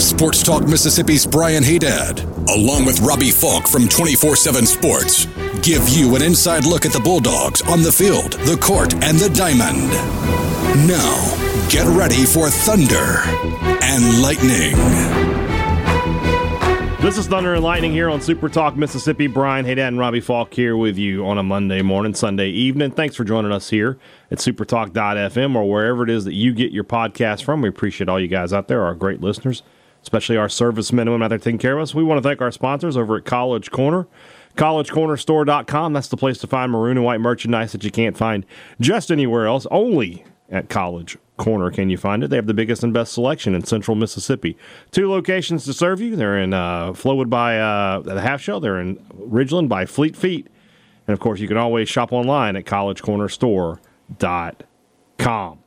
Sports Talk Mississippi's Brian Haydad, along with Robbie Falk from 24 7 Sports, give you an inside look at the Bulldogs on the field, the court, and the diamond. Now, get ready for Thunder and Lightning. This is Thunder and Lightning here on Super Talk Mississippi. Brian Haydad and Robbie Falk here with you on a Monday morning, Sunday evening. Thanks for joining us here at supertalk.fm or wherever it is that you get your podcast from. We appreciate all you guys out there, our great listeners, especially our servicemen and women out there taking care of us. We want to thank our sponsors over at College Corner. CollegeCornerStore.com. That's the place to find maroon and white merchandise that you can't find just anywhere else. Only at College Corner can you find it. They have the biggest and best selection in central Mississippi. Two locations to serve you. They're in uh, Flowood by uh, the Half Shell. They're in Ridgeland by Fleet Feet. And of course, you can always shop online at collegecornerstore.com.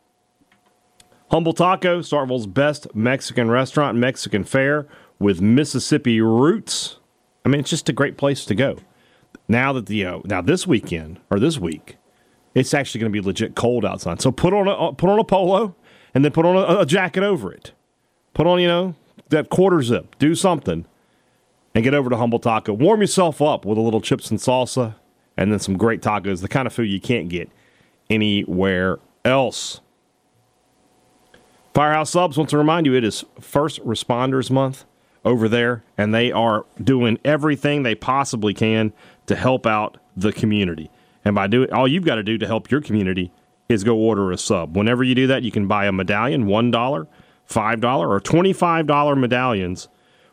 Humble Taco, Starkville's best Mexican restaurant, Mexican fare with Mississippi roots. I mean, it's just a great place to go. Now that the uh, now this weekend or this week, it's actually going to be legit cold outside. So put on a put on a polo and then put on a, a jacket over it. Put on you know that quarter zip. Do something and get over to Humble Taco. Warm yourself up with a little chips and salsa and then some great tacos. The kind of food you can't get anywhere else. Firehouse Subs wants to remind you it is First Responders Month over there, and they are doing everything they possibly can to help out the community. And by doing all you've got to do to help your community is go order a sub. Whenever you do that, you can buy a medallion, $1, $5, or $25 medallions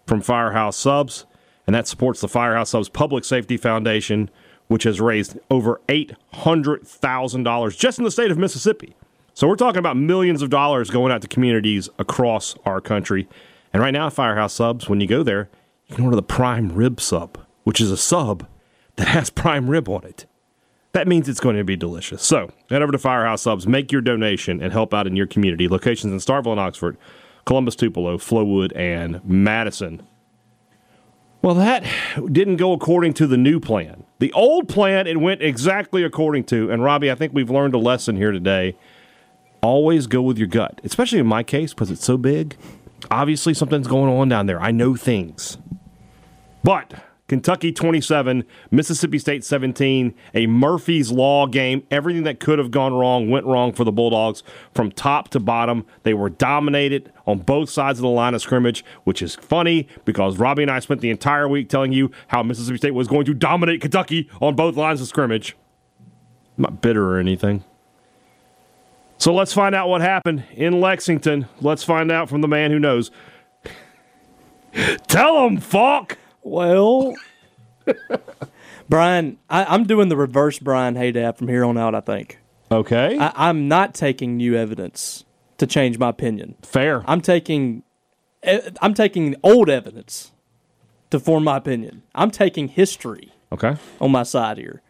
from Firehouse Subs, and that supports the Firehouse Subs Public Safety Foundation, which has raised over $800,000 just in the state of Mississippi. So we're talking about millions of dollars going out to communities across our country. And right now Firehouse Subs, when you go there, you can order the prime rib sub, which is a sub that has prime rib on it that means it's going to be delicious. So head over to Firehouse Subs, make your donation, and help out in your community. Locations in Starkville and Oxford, Columbus, Tupelo, Flowood, and Madison. Well, that didn't go according to the new plan. The old plan, it went exactly according to. And Robbie, I think we've learned a lesson here today. Always go with your gut, especially in my case because it's so big. Obviously, something's going on down there. I know things. But Kentucky 27, Mississippi State 17, a Murphy's Law game. Everything that could have gone wrong went wrong for the Bulldogs from top to bottom. They were dominated on both sides of the line of scrimmage, which is funny because Robbie and I spent the entire week telling you how Mississippi State was going to dominate Kentucky on both lines of scrimmage. I'm not bitter or anything. So let's find out what happened in Lexington. Let's find out from the man who knows. Tell him, Falk! Well, Brian, I, am doing the reverse Brian Haydad from here on out. I think. Okay. I, am not taking new evidence to change my opinion. Fair. I'm taking, eh, I'm taking old evidence to form my opinion. I'm taking history. Okay. On my side here,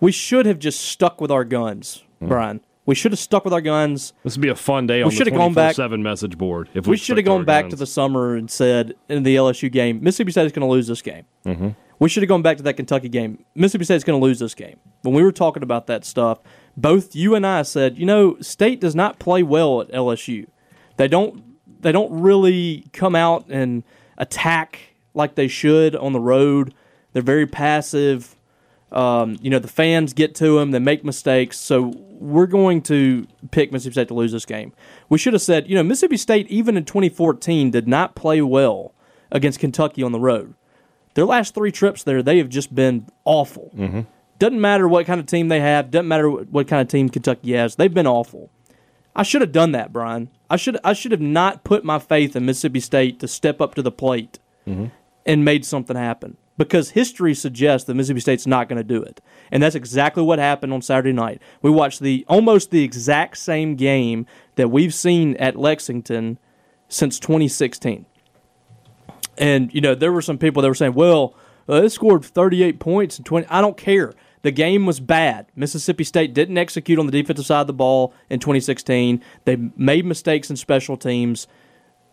we should have just stuck with our guns, mm. Brian. We should have stuck with our guns. This would be a fun day on we the 24-7 message board. If we, we should have gone back guns. to the summer and said in the LSU game, Mississippi State is going to lose this game. Mm-hmm. We should have gone back to that Kentucky game. Mississippi State is going to lose this game. When we were talking about that stuff, both you and I said, you know, State does not play well at LSU. They don't. They don't really come out and attack like they should on the road. They're very passive. Um, you know, the fans get to them, they make mistakes. So we're going to pick Mississippi State to lose this game. We should have said, you know, Mississippi State, even in 2014, did not play well against Kentucky on the road. Their last three trips there, they have just been awful. Mm-hmm. Doesn't matter what kind of team they have, doesn't matter what kind of team Kentucky has, they've been awful. I should have done that, Brian. I should I should have not put my faith in Mississippi State to step up to the plate mm-hmm. and made something happen because history suggests that Mississippi State's not going to do it. And that's exactly what happened on Saturday night. We watched the almost the exact same game that we've seen at Lexington since 2016. And you know, there were some people that were saying, "Well, uh, they scored 38 points in 20." I don't care. the game was bad. Mississippi State didn't execute on the defensive side of the ball in 2016. They made mistakes in special teams.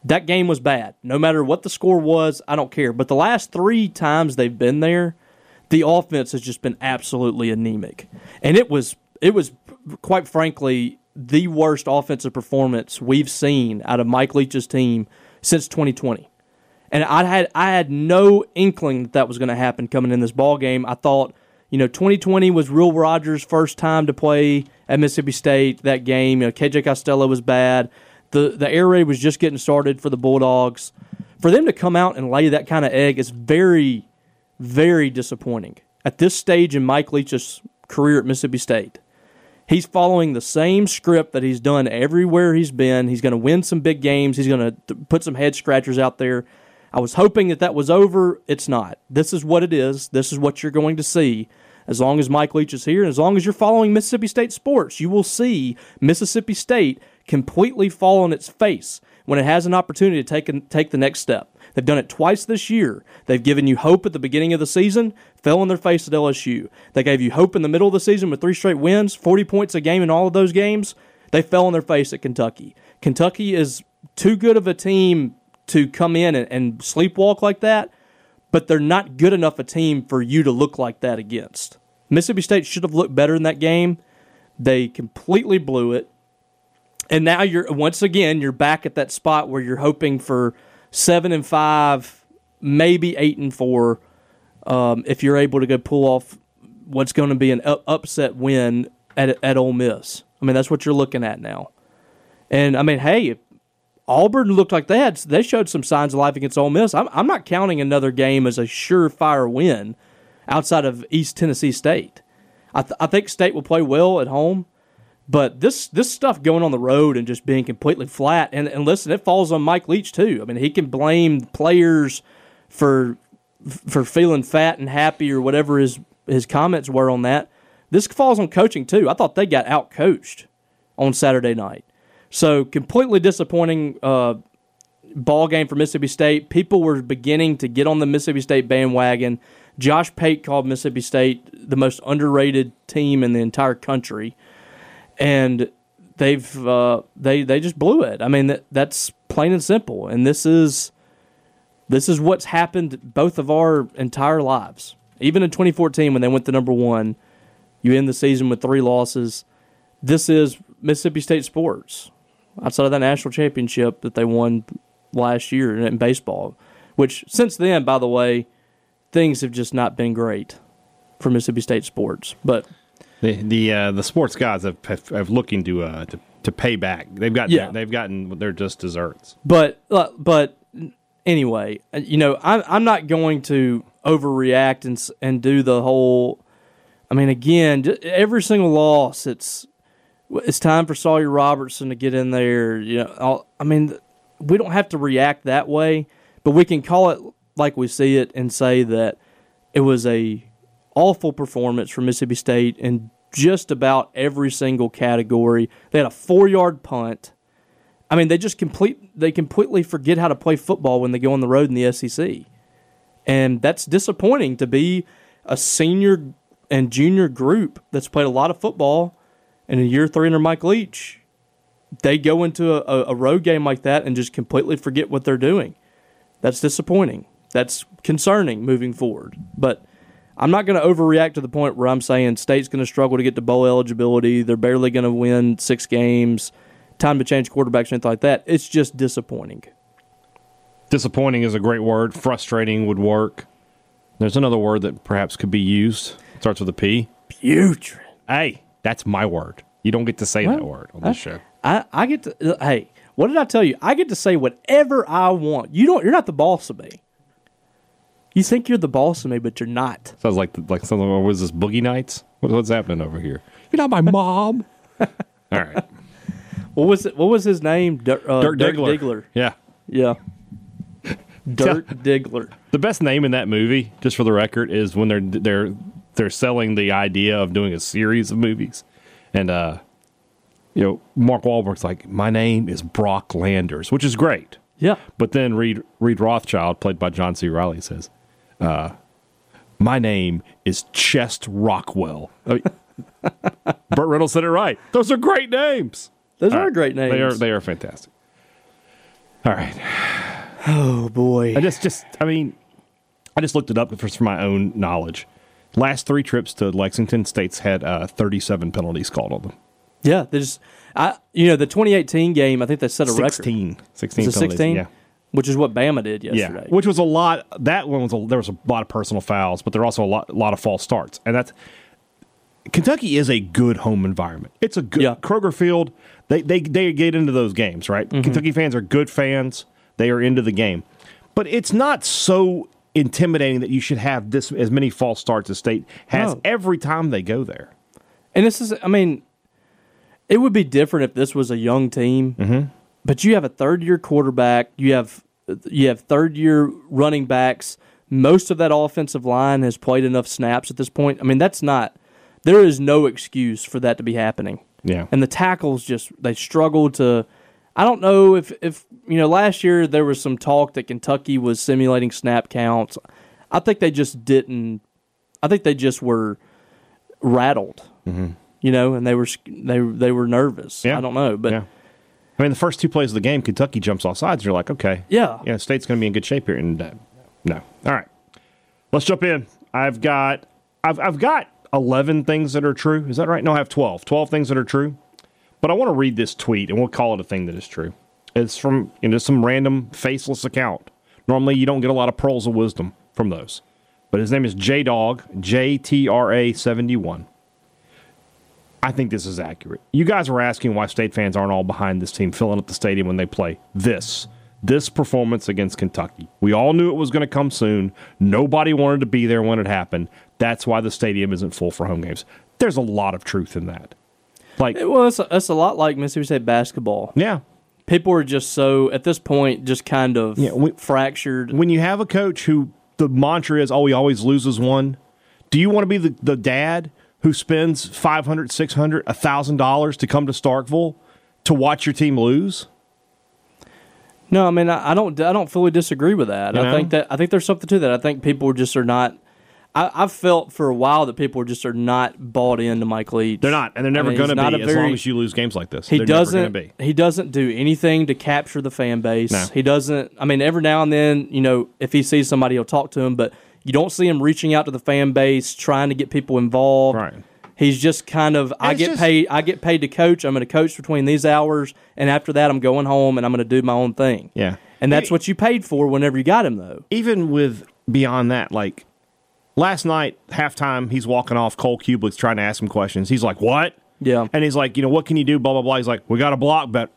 That game was bad. No matter what the score was, I don't care. But the last three times they've been there, the offense has just been absolutely anemic. And it was it was quite frankly the worst offensive performance we've seen out of Mike Leach's team since 2020. And I had I had no inkling that that was going to happen coming in this ball game. I thought, you know, 2020 was Will Rogers' first time to play at Mississippi State. That game, you know, KJ Costello was bad. The the air raid was just getting started for the Bulldogs. For them to come out and lay that kind of egg is very, very disappointing at this stage in Mike Leach's career at Mississippi State. He's following the same script that he's done everywhere he's been. He's going to win some big games. He's going to put some head scratchers out there. I was hoping that that was over. It's not. This is what it is. This is what you're going to see. As long as Mike Leach is here, and as long as you're following Mississippi State sports, you will see Mississippi State completely fall on its face when it has an opportunity to take a, take the next step. They've done it twice this year. They've given you hope at the beginning of the season, fell on their face at LSU. They gave you hope in the middle of the season with three straight wins, 40 points a game in all of those games. They fell on their face at Kentucky. Kentucky is too good of a team to come in and, and sleepwalk like that, but they're not good enough a team for you to look like that against. Mississippi State should have looked better in that game. They completely blew it. And now you're once again you're back at that spot where you're hoping for seven and five, maybe eight and four, um, if you're able to go pull off what's going to be an up- upset win at at Ole Miss. I mean, that's what you're looking at now. And I mean, hey, Auburn looked like they had they showed some signs of life against Ole Miss. I'm I'm not counting another game as a surefire win outside of East Tennessee State. I th- I think State will play well at home. But this this stuff going on the road and just being completely flat, and, and listen, it falls on Mike Leach too. I mean, he can blame players for for feeling fat and happy or whatever his his comments were on that. This falls on coaching too. I thought they got out coached on Saturday night. So completely disappointing uh, ball game for Mississippi State. People were beginning to get on the Mississippi State bandwagon. Josh Pate called Mississippi State the most underrated team in the entire country and they've uh, they they just blew it. I mean that, that's plain and simple. And this is this is what's happened both of our entire lives. Even in 2014 when they went to number one, you end the season with three losses. This is Mississippi State sports outside of that national championship that they won last year in baseball. Which since then, by the way, things have just not been great for Mississippi State sports. But the the uh, the sports gods have, have, have looking to uh to, to pay back. They've got Yeah. they've gotten their just desserts. But uh, but anyway, uh, you know, I'm I'm not going to overreact and and do the whole. I mean, again, every single loss, it's it's time for Sawyer Robertson to get in there. You know, all, I mean, we don't have to react that way, but we can call it like we see it and say that it was a awful performance from Mississippi State in just about every single category. They had a four yard punt. I mean, they just complete they completely forget how to play football when they go on the road in the SEC, and that's disappointing to be a senior and junior group that's played a lot of football. And in year three under Mike Leach, they go into a, a, a road game like that and just completely forget what they're doing. That's disappointing. That's concerning moving forward. But I'm not going to overreact to the point where I'm saying State's going to struggle to get to bowl eligibility. They're barely going to win six games. Time to change quarterbacks, anything like that. It's just disappointing. Disappointing is a great word. Frustrating would work. There's another word that perhaps could be used. It starts with a P. Putrid. Hey, that's my word. You don't get to say that word on this show. I, I get to. Hey, what did I tell you? I get to say whatever I want. You don't. You're not the boss of me. You think you're the boss of me, but you're not. Sounds like like something. What was this? Boogie Nights? What, what's happening over here? You're not my mom. All right, What was it? What was his name? Uh, Dirk Diggler. Yeah, Yeah. Dirk Diggler. the best name in that movie, just for the record, is when they're they're they're selling the idea of doing a series of movies, and uh, you know, Mark Wahlberg's like, my name is Brock Landers, which is great. Yeah. But then Reed Reed Rothschild, played by John C. Reilly, says, uh, My name is Chest Rockwell. I mean, Burt Reynolds said it right. Those are great names. Those are great names. They are they are fantastic. All right. oh boy. I just just I mean, I just looked it up just for my own knowledge. Last three trips to Lexington, states had uh, 37 penalties called on them. Yeah, there's I you know the 2018 game. I think they set a 16, record. 16 Was it penalties. 16? Yeah. Which is what Bama did yesterday. Yeah, which was a lot. That one was a, there was a lot of personal fouls, but there were also a lot, a lot of false starts, and that's Kentucky is a good home environment. It's a good Yeah. Kroger Field. They they they get into those games, right? Mm-hmm. Kentucky fans are good fans. They are into the game, but it's not so intimidating that you should have this as many false starts as State has No. every time they go there. And this is, I mean, it would be different if this was a young team. Mm-hmm. But you have a third year quarterback. You have you have third year running backs. Most of that offensive line has played enough snaps at this point. I mean, that's not. There is no excuse for that to be happening. Yeah, And the tackles just they struggled to. I don't know if if you know last year there was some talk that Kentucky was simulating snap counts. I think they just didn't. I think they just were rattled. Mm-hmm. You know, and they were they they were nervous. Yeah. I don't know, but yeah. I mean, the first two plays of the game, Kentucky jumps off sides. You're like, okay, yeah, yeah, State's going to be in good shape here. And uh, no, all right, let's jump in. I've got, I've, I've got eleven things that are true. Is that right? No, I have 12. 12 things that are true. But I want to read this tweet, and we'll call it a thing that is true. It's from you know some random faceless account. Normally, you don't get a lot of pearls of wisdom from those. But his name is J Dog J T R A seventy one. I think this is accurate. You guys were asking why state fans aren't all behind this team filling up the stadium when they play this. This performance against Kentucky. We all knew it was going to come soon. Nobody wanted to be there when it happened. That's why the stadium isn't full for home games. There's a lot of truth in that. Like, well, it's a, it's a lot like Mississippi State basketball. yeah, People are just so at this point just kind of Yeah, we- fractured. when you have a coach who the mantra is, oh, he always loses one, do you want to be the, the dad who spends 500 600 $1,000 to come to Starkville to watch your team lose? No, I mean I, I don't. I don't fully disagree with that. You I think that I think there's something to that. I think people just are not. I, I've felt for a while that people just are not bought into Mike Leach. They're not, and they're never I mean, going to be as long as you lose games like this. He doesn't. never going to be. He doesn't do anything to capture the fan base. No. He doesn't. I mean, every now and then, you know, if he sees somebody, he'll talk to him. But you don't see him reaching out to the fan base, trying to get people involved. Right. He's just kind of. I get just- paid. I get paid to coach. I'm going to coach between these hours, and after that, I'm going home and I'm going to do my own thing. Yeah. And that's what you paid for whenever you got him, though. Even with beyond that, like last night, halftime, he's walking off. Cole Cubelic's trying to ask him questions. He's like, "What?" Yeah. And he's like, "You know, what can you do?" Blah blah blah. He's like, "We got to block better."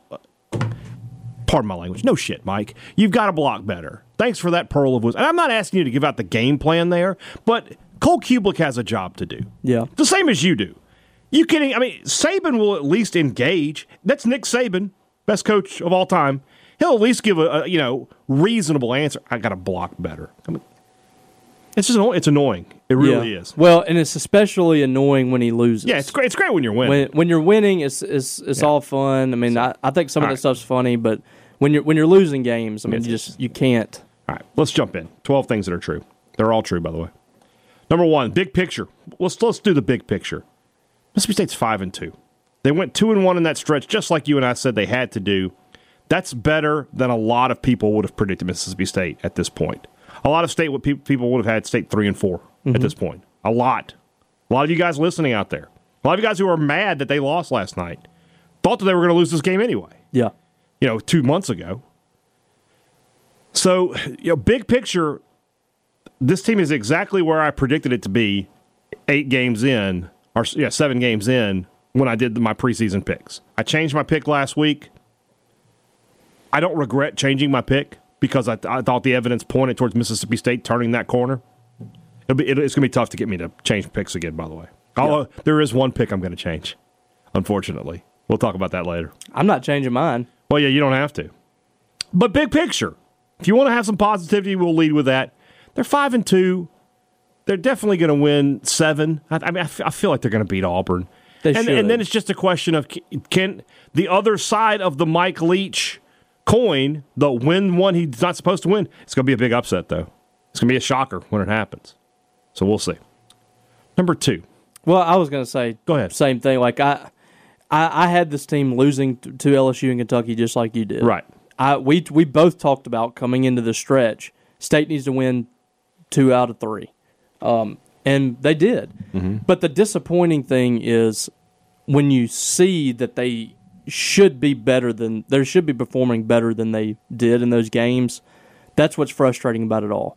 Pardon my language. No shit, Mike. You've got to block better. Thanks for that pearl of wisdom. And I'm not asking you to give out the game plan there, but Cole Cubelic has a job to do. Yeah. The same as you do. You kidding? I mean, Saban will at least engage. That's Nick Saban, best coach of all time. He'll at least give a, a you know reasonable answer. I got to block better. I mean, it's just it's annoying. It really Yeah. is. Well, and it's especially annoying when he loses. Yeah, it's great. It's great when you're winning. when when you're winning, it's it's it's all fun. I mean, I, I think some of All that stuff's funny, but when you're when you're losing games, I mean, Yes, you just you can't. All right, let's jump in. Twelve things that are true. They're all true, by the way. Number one, big picture. Let's let's do the big picture. Mississippi State's five and two. They went two and one in that stretch, just like you and I said they had to do. That's better than a lot of people would have predicted Mississippi State at this point. A lot of state what people would have had State three and 4 at this mm-hmm. point. A lot. A lot of you guys listening out there. A lot of you guys who are mad that they lost last night thought that they were going to lose this game anyway Yeah, you know, two months ago. So, you know, big picture, this team is exactly where I predicted it to be eight games in, or yeah, seven games in when I did my preseason picks. I changed my pick last week. I don't regret changing my pick because I, I thought the evidence pointed towards Mississippi State turning that corner. It'll be, it, it's going to be tough to get me to change picks again, by the way. Although there is one pick I'm going to change, unfortunately. We'll talk about that later. I'm not changing mine. Well, yeah, you don't have to. But big picture, if you want to have some positivity, we'll lead with that. They're five and two. They're definitely going to win seven. I, I mean, I, f- I feel like they're going to beat Auburn. They and, should. and then it's just a question of can the other side of the Mike Leach coin, the win one he's not supposed to win. It's going to be a big upset, though. It's going to be a shocker when it happens. So we'll see. Number two. Well, I was going to say, Go ahead. Same thing. Like I, I, I had this team losing to LSU and Kentucky just like you did. Right. I we we both talked about coming into the stretch. State needs to win two out of three, um, and they did. But the disappointing thing is when you see that they should be better than they should be performing better than they did in those games. That's what's frustrating about it all.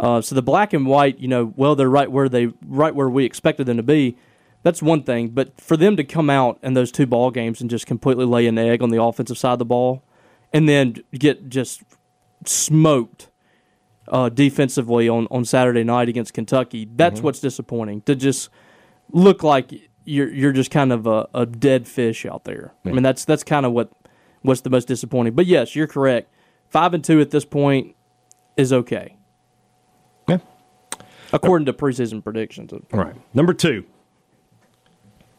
Uh, so the black and white, you know, well, they're right where they right where we expected them to be. That's one thing, but for them to come out in those two ball games and just completely lay an egg on the offensive side of the ball, and then get just smoked uh, defensively on, on Saturday night against Kentucky, that's what's disappointing. To just look like you're you're just kind of a, a dead fish out there. I mean, that's that's kind of what what's the most disappointing. But yes, you're correct. Five and two at this point is okay Yeah. according to preseason predictions. All right. Number two.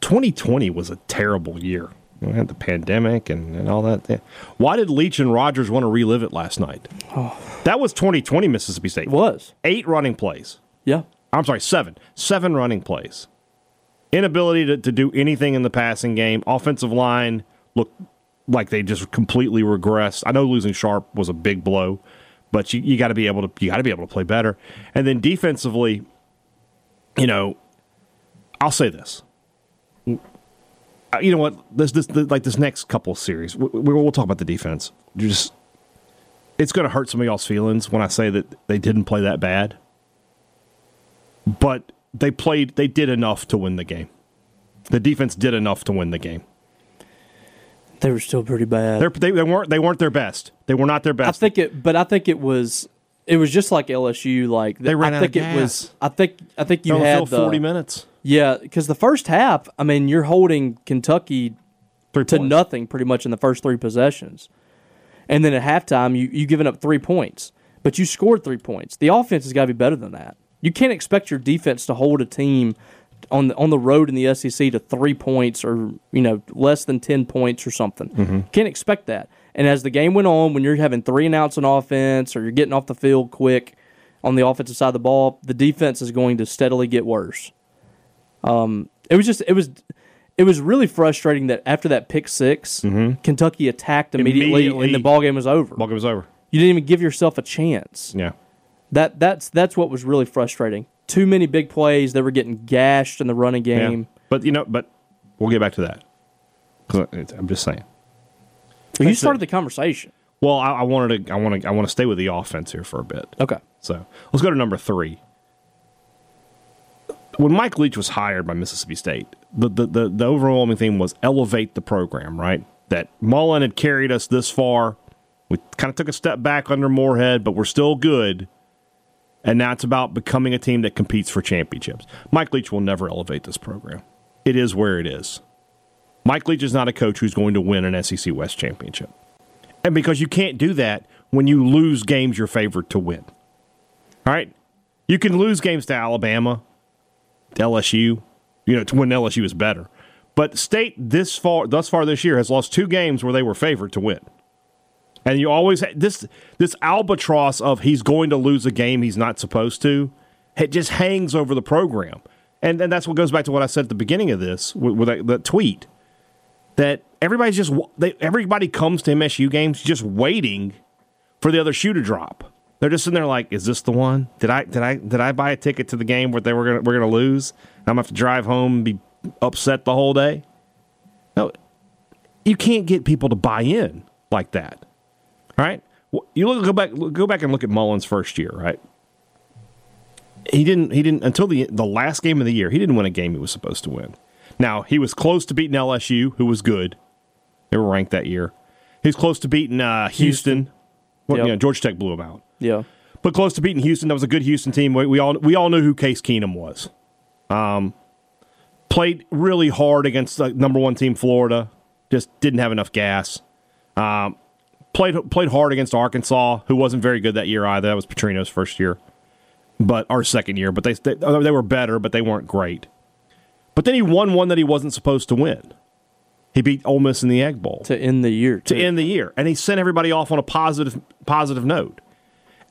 2020 was a terrible year. We had the pandemic and, and all that. Yeah. Why did Leach and Rogers want to relive it last night? Oh. That was 2020 Mississippi State. It was, Eight running plays. yeah. I'm sorry, seven. Seven running plays. Inability to, to do anything in the passing game. Offensive line looked like they just completely regressed. I know losing Sharp was a big blow, but you, you got to be able to you got to be able to play better. And then defensively, you know, I'll say this. You know what? This this like this next couple of series, we, we, we'll talk about the defense. You just it's going to hurt some of y'all's feelings when I say that they didn't play that bad but they played they did enough to win the game. The defense did enough to win the game. They were still pretty bad. They're, they they weren't they weren't their best. They were not their best. I think it, but I think it was. It was just like LSU. Like They ran I out of think it was. gas. I think. I think you They only had the, forty minutes. Yeah, because the first half. I mean, you're holding Kentucky Three to points. nothing pretty much in the first three possessions, and then at halftime you you given up three points, but you scored three points. The offense has got to be better than that. You can't expect your defense to hold a team on the on the road in the SEC to three points or you know less than ten points or something. Mm-hmm. Can't expect that. And as the game went on, when you're having three and outs on offense or you're getting off the field quick on the offensive side of the ball, the defense is going to steadily get worse. Um, it was just it was it was really frustrating that after that pick 6 Kentucky attacked immediately, Mm-hmm. Immediately. and the ball game was over. Ball game was over. You didn't even give yourself a chance. Yeah. That that's that's what was really frustrating. Too many big plays. They were getting gashed in the running Yeah. game. But you know, but we'll get back to that. I'm just saying. you started the conversation. Well, I, I wanted to. I want to. I want to stay with the offense here for a bit. Okay. So let's go to number three. When Mike Leach was hired by Mississippi State, the, the, the, the overwhelming theme was elevate the program, right? That Mullen had carried us this far. We kind of took a step back under Moorhead, but we're still good. And now it's about becoming a team that competes for championships. Mike Leach will never elevate this program. It is where it is. Mike Leach is not a coach who's going to win an SEC West championship. And because you can't do that when you lose games you're favored to win. All right? You can lose games to Alabama, LSU, you know, to when LSU is better. But State this far thus far this year has lost two games where they were favored to win. And you always this this albatross of he's going to lose a game he's not supposed to, it just hangs over the program. And and that's what goes back to what I said at the beginning of this with, with that, tweet that everybody's just they, everybody comes to MSU games just waiting for the other shoe to drop. They're just in there like, is this the one? Did I did I did I buy a ticket to the game where they were gonna we're gonna lose? I'm gonna have to drive home and be upset the whole day. No, you can't get people to buy in like that. All right, you look go back go back and look at Mullen's first year. Right, he didn't he didn't until the the last game of the year. He didn't win a game he was supposed to win. Now he was close to beating LSU, who was good. They were ranked that year. He was close to beating uh, Houston. Well, Yep. you know, Georgia Tech blew him out Yeah. but close to beating Houston. That was a good Houston team. We, we all we all knew who Case Keenum was. Um, played really hard against the number one team Florida. Just didn't have enough gas. Um, played played hard against Arkansas, who wasn't very good that year either. That was Petrino's first year, but our second year. But they they, they were better, but they weren't great. But then he won one that he wasn't supposed to win. He beat Ole Miss in the Egg Bowl To end the year. to end the year, and he sent everybody off on a positive positive note.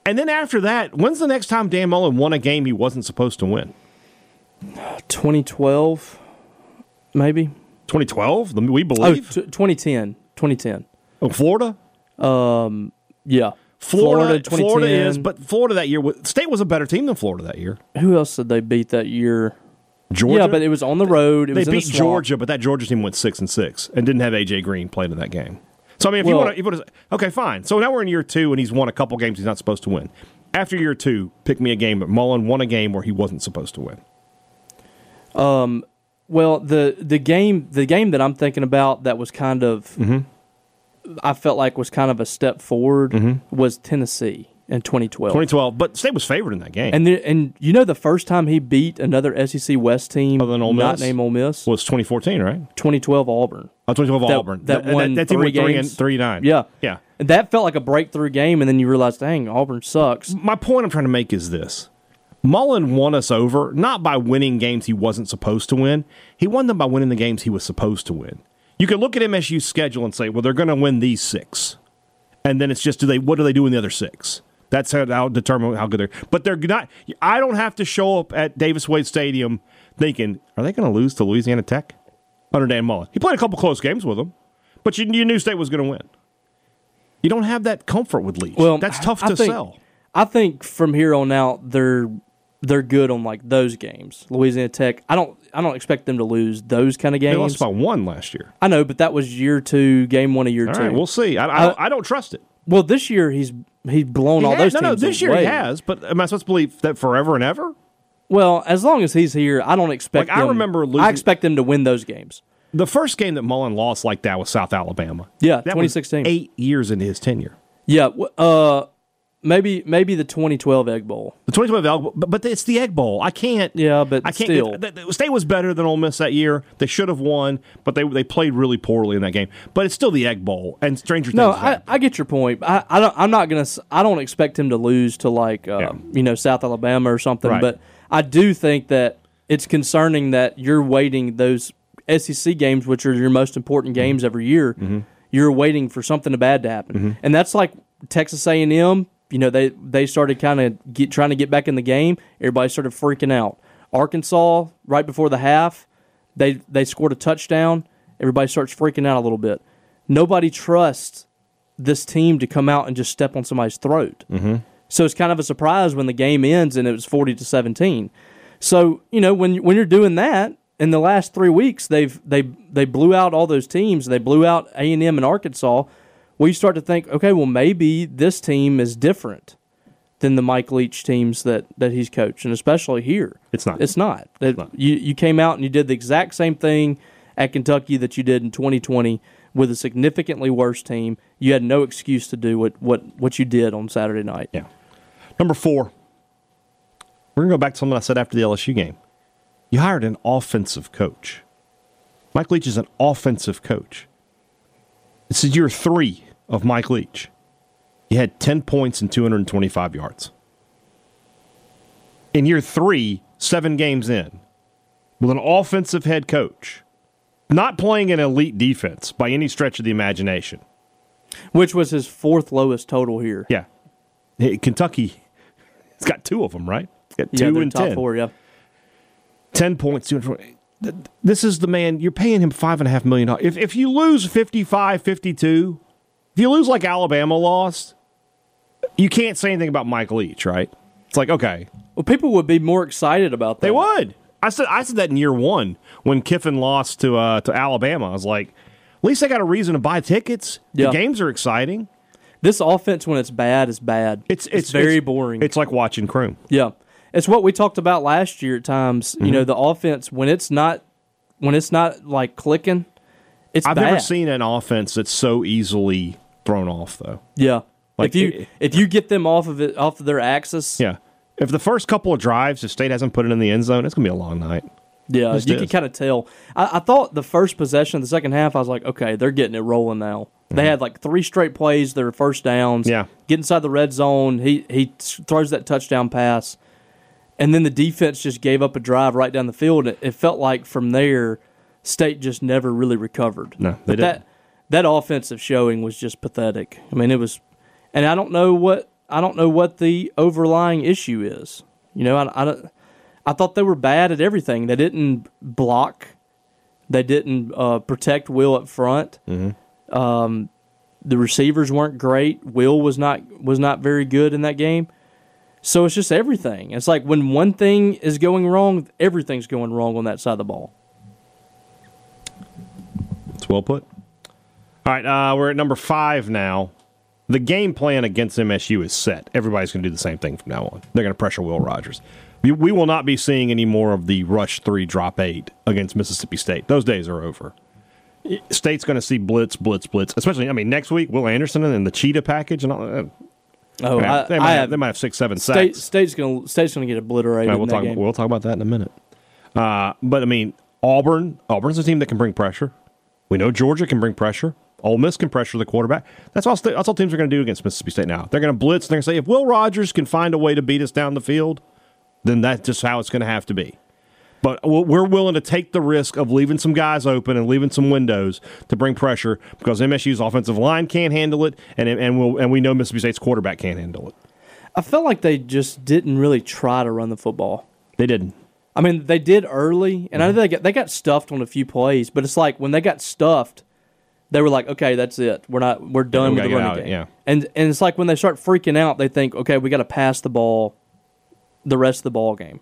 And then after that, when's the next time Dan Mullen won a game he wasn't supposed to win? 2012, maybe. 2012? We Oh, believe. t- 2010. 2010. Oh, Florida? Um, Yeah. Florida, Florida, 2010. is, but Florida that year, State was a better team than Florida that year. who else did they beat that year? Georgia, Yeah, but it was on the road. It they was in beat the. Georgia, but that Georgia team went six and six and didn't have AJ Green playing in that game. So I mean, if you want to, if you okay, fine. So now we're in year two, and he's won a couple games he's not supposed to win. After year two, pick me a game. But Mullen won a game where he wasn't supposed to win. Well, the the game the game that I'm thinking about that was kind of Mm-hmm. I felt like was kind of a step forward Mm-hmm. was Tennessee in 2012. 2012, but State was favored in that game. And the, and you know the first time he beat another SEC West team Other than Ole not Miss? named Ole Miss, was 2014, right? 2012 Auburn. Oh, 2012 That- Auburn. that Th- won that team three three and three nine. Yeah, yeah. And that felt like a breakthrough game, and then you realize, dang, Auburn sucks. my point I'm trying to make is this. Mullen won us over not by winning games he wasn't supposed to win. He won them by winning the games he was supposed to win. You can look at MSU's schedule and say, well, they're going to win these six, and then it's just do they what do they do in the other six? That's how I'll determine how good they're. But they're not. I don't have to show up at Davis Wade Stadium thinking, are they going to lose to Louisiana Tech under Dan Mullen? He played a couple close games with them, but you, you knew State was going to win. You don't have that comfort with Leach. Well, that's tough I to think- sell. I think from here on out, they're they're good on like those games. Louisiana Tech. I don't I don't expect them to lose those kind of games. They lost by one last year. I know, but that was year two, game one of year All two. right, we'll see. I, I, don't, I don't trust it. well, this year he's he's blown He all has- those no, teams. no, this year away. he has. But am I supposed to believe that forever and ever? Well, as long as he's here, I don't expect. Like, I remember losing- I expect them to win those games. The first game that Mullen lost like that was South Alabama. Yeah, that 2016. eight years into his tenure. Yeah. Uh, maybe maybe the 2012 Egg Bowl. The 2012 Egg Bowl, but, but it's the Egg Bowl. I can't. Yeah, but I can't. still. The, the State was better than Ole Miss that year. They should have won, but they they played really poorly in that game. But it's still the Egg Bowl, and stranger things. No, I. I get your point. I, I don't. I'm not gonna. I don't expect him to lose to like uh, Yeah. you know South Alabama or something. Right. But I do think that it's concerning that you're waiting those SEC games, which are your most important Mm-hmm. games every year. You're waiting for something bad to happen, Mm-hmm. and that's like Texas A&M. You know they they started kind of get trying to get back in the game. Everybody started freaking out. Arkansas right before the half, they they scored a touchdown. Everybody starts freaking out a little bit. Nobody trusts this team to come out and just step on somebody's throat. Mm-hmm. So it's kind of a surprise when the game ends and it was forty to seventeen. So you know when when you're doing that in the last three weeks, they've they they blew out all those teams. They blew out A and M and Arkansas. Well, you start to think, okay, well maybe this team is different than the Mike Leach teams that that he's coached, and especially here. It's not. It's not. That You you came out and you did the exact same thing at Kentucky that you did in 2020 with a significantly worse team. You had no excuse to do what what what you did on Saturday night. Yeah. Number four. We're gonna go back to something I said after the LSU game. You hired an offensive coach. Mike Leach is an offensive coach. This is year three of Mike Leach. He had 10 points and 225 yards. In year three, seven games in, with an offensive head coach, not playing an elite defense by any stretch of the imagination. Which was his fourth lowest total here. Yeah. Kentucky, it's got two of them, right? Got Yeah, two they're and top 10. four. Yeah. 10 points. 220. This is the man, you're paying him $5.5 million. If, if you lose 55 52, if you lose like Alabama lost, you can't say anything about Mike Leach, right? It's like, okay, Well, people would be more excited about that. they would. I said I said that in year one when Kiffin lost to uh, to Alabama. I was like, at least they got a reason to buy tickets. Yeah. The games are exciting. This offense, when it's bad, is bad. It's it's, very it's- boring. It's like watching Croom. Yeah, it's what we talked about last year. At times, Mm-hmm. you know, the offense when it's not when it's not like clicking, it's I've bad. never seen an offense that's so easily thrown off, though. Yeah, Like, if you it- if you get them off of it off of their axis, Yeah. If the first couple of drives, if State hasn't put it in the end zone, it's gonna be a long night. yeah, Just you is. can kind of tell. I, I thought the first possession of the second half, I was like, okay, they're getting it rolling now. They had like three straight plays. Their first downs. Mm-hmm. Yeah. get inside the red zone. He he throws that touchdown pass, and then the defense just gave up a drive right down the field. It, it felt like from there, State just never really recovered. No, they but didn't. that that offensive showing was just pathetic. I mean, it was, and I don't know what I don't know what the overlying issue is. You know, I, I, I thought they were bad at everything. They didn't block. They didn't uh, protect Will up front. Um, the receivers weren't great. Will was not was not very good in that game. So it's just everything. It's like when one thing is going wrong, everything's going wrong on that side of the ball. It's well put. All right, uh, we're at number five now. The game plan against MSU is set. Everybody's going to do the same thing from now on. They're going to pressure Will Rogers. We, we will not be seeing any more of the rush three, drop eight against Mississippi State. Those days are over. State's going to see blitz, blitz, blitz. Especially, I mean, next week Will Anderson and the cheetah package and all. Uh, Oh, they, might I have, they might have six, seven State, sacks. State's gonna State's gonna get obliterated. Yeah, we'll that talk. game. We'll talk about that in a minute. Uh, but I mean, Auburn. Auburn's a team that can bring pressure. We know Georgia can bring pressure. Ole Miss can pressure the quarterback. That's all. That's all teams are going to do against Mississippi State now. They're going to blitz. And they're going to say if Will Rogers can find a way to beat us down the field, then that's just how it's going to have to be. But we're willing to take the risk of leaving some guys open and leaving some windows to bring pressure because MSU's offensive line can't handle it, and and we'll, and we know Mississippi State's quarterback can't handle it. I felt like they just didn't really try to run the football. They didn't. I mean, they did early, and I know Mm-hmm. they got they got stuffed on a few plays, but it's like when they got stuffed, they were like, "Okay, that's it. We're not. We're done with the running out, game." yeah. And and it's like when they start freaking out, they think, "Okay, we got to pass the ball, the rest of the ball game."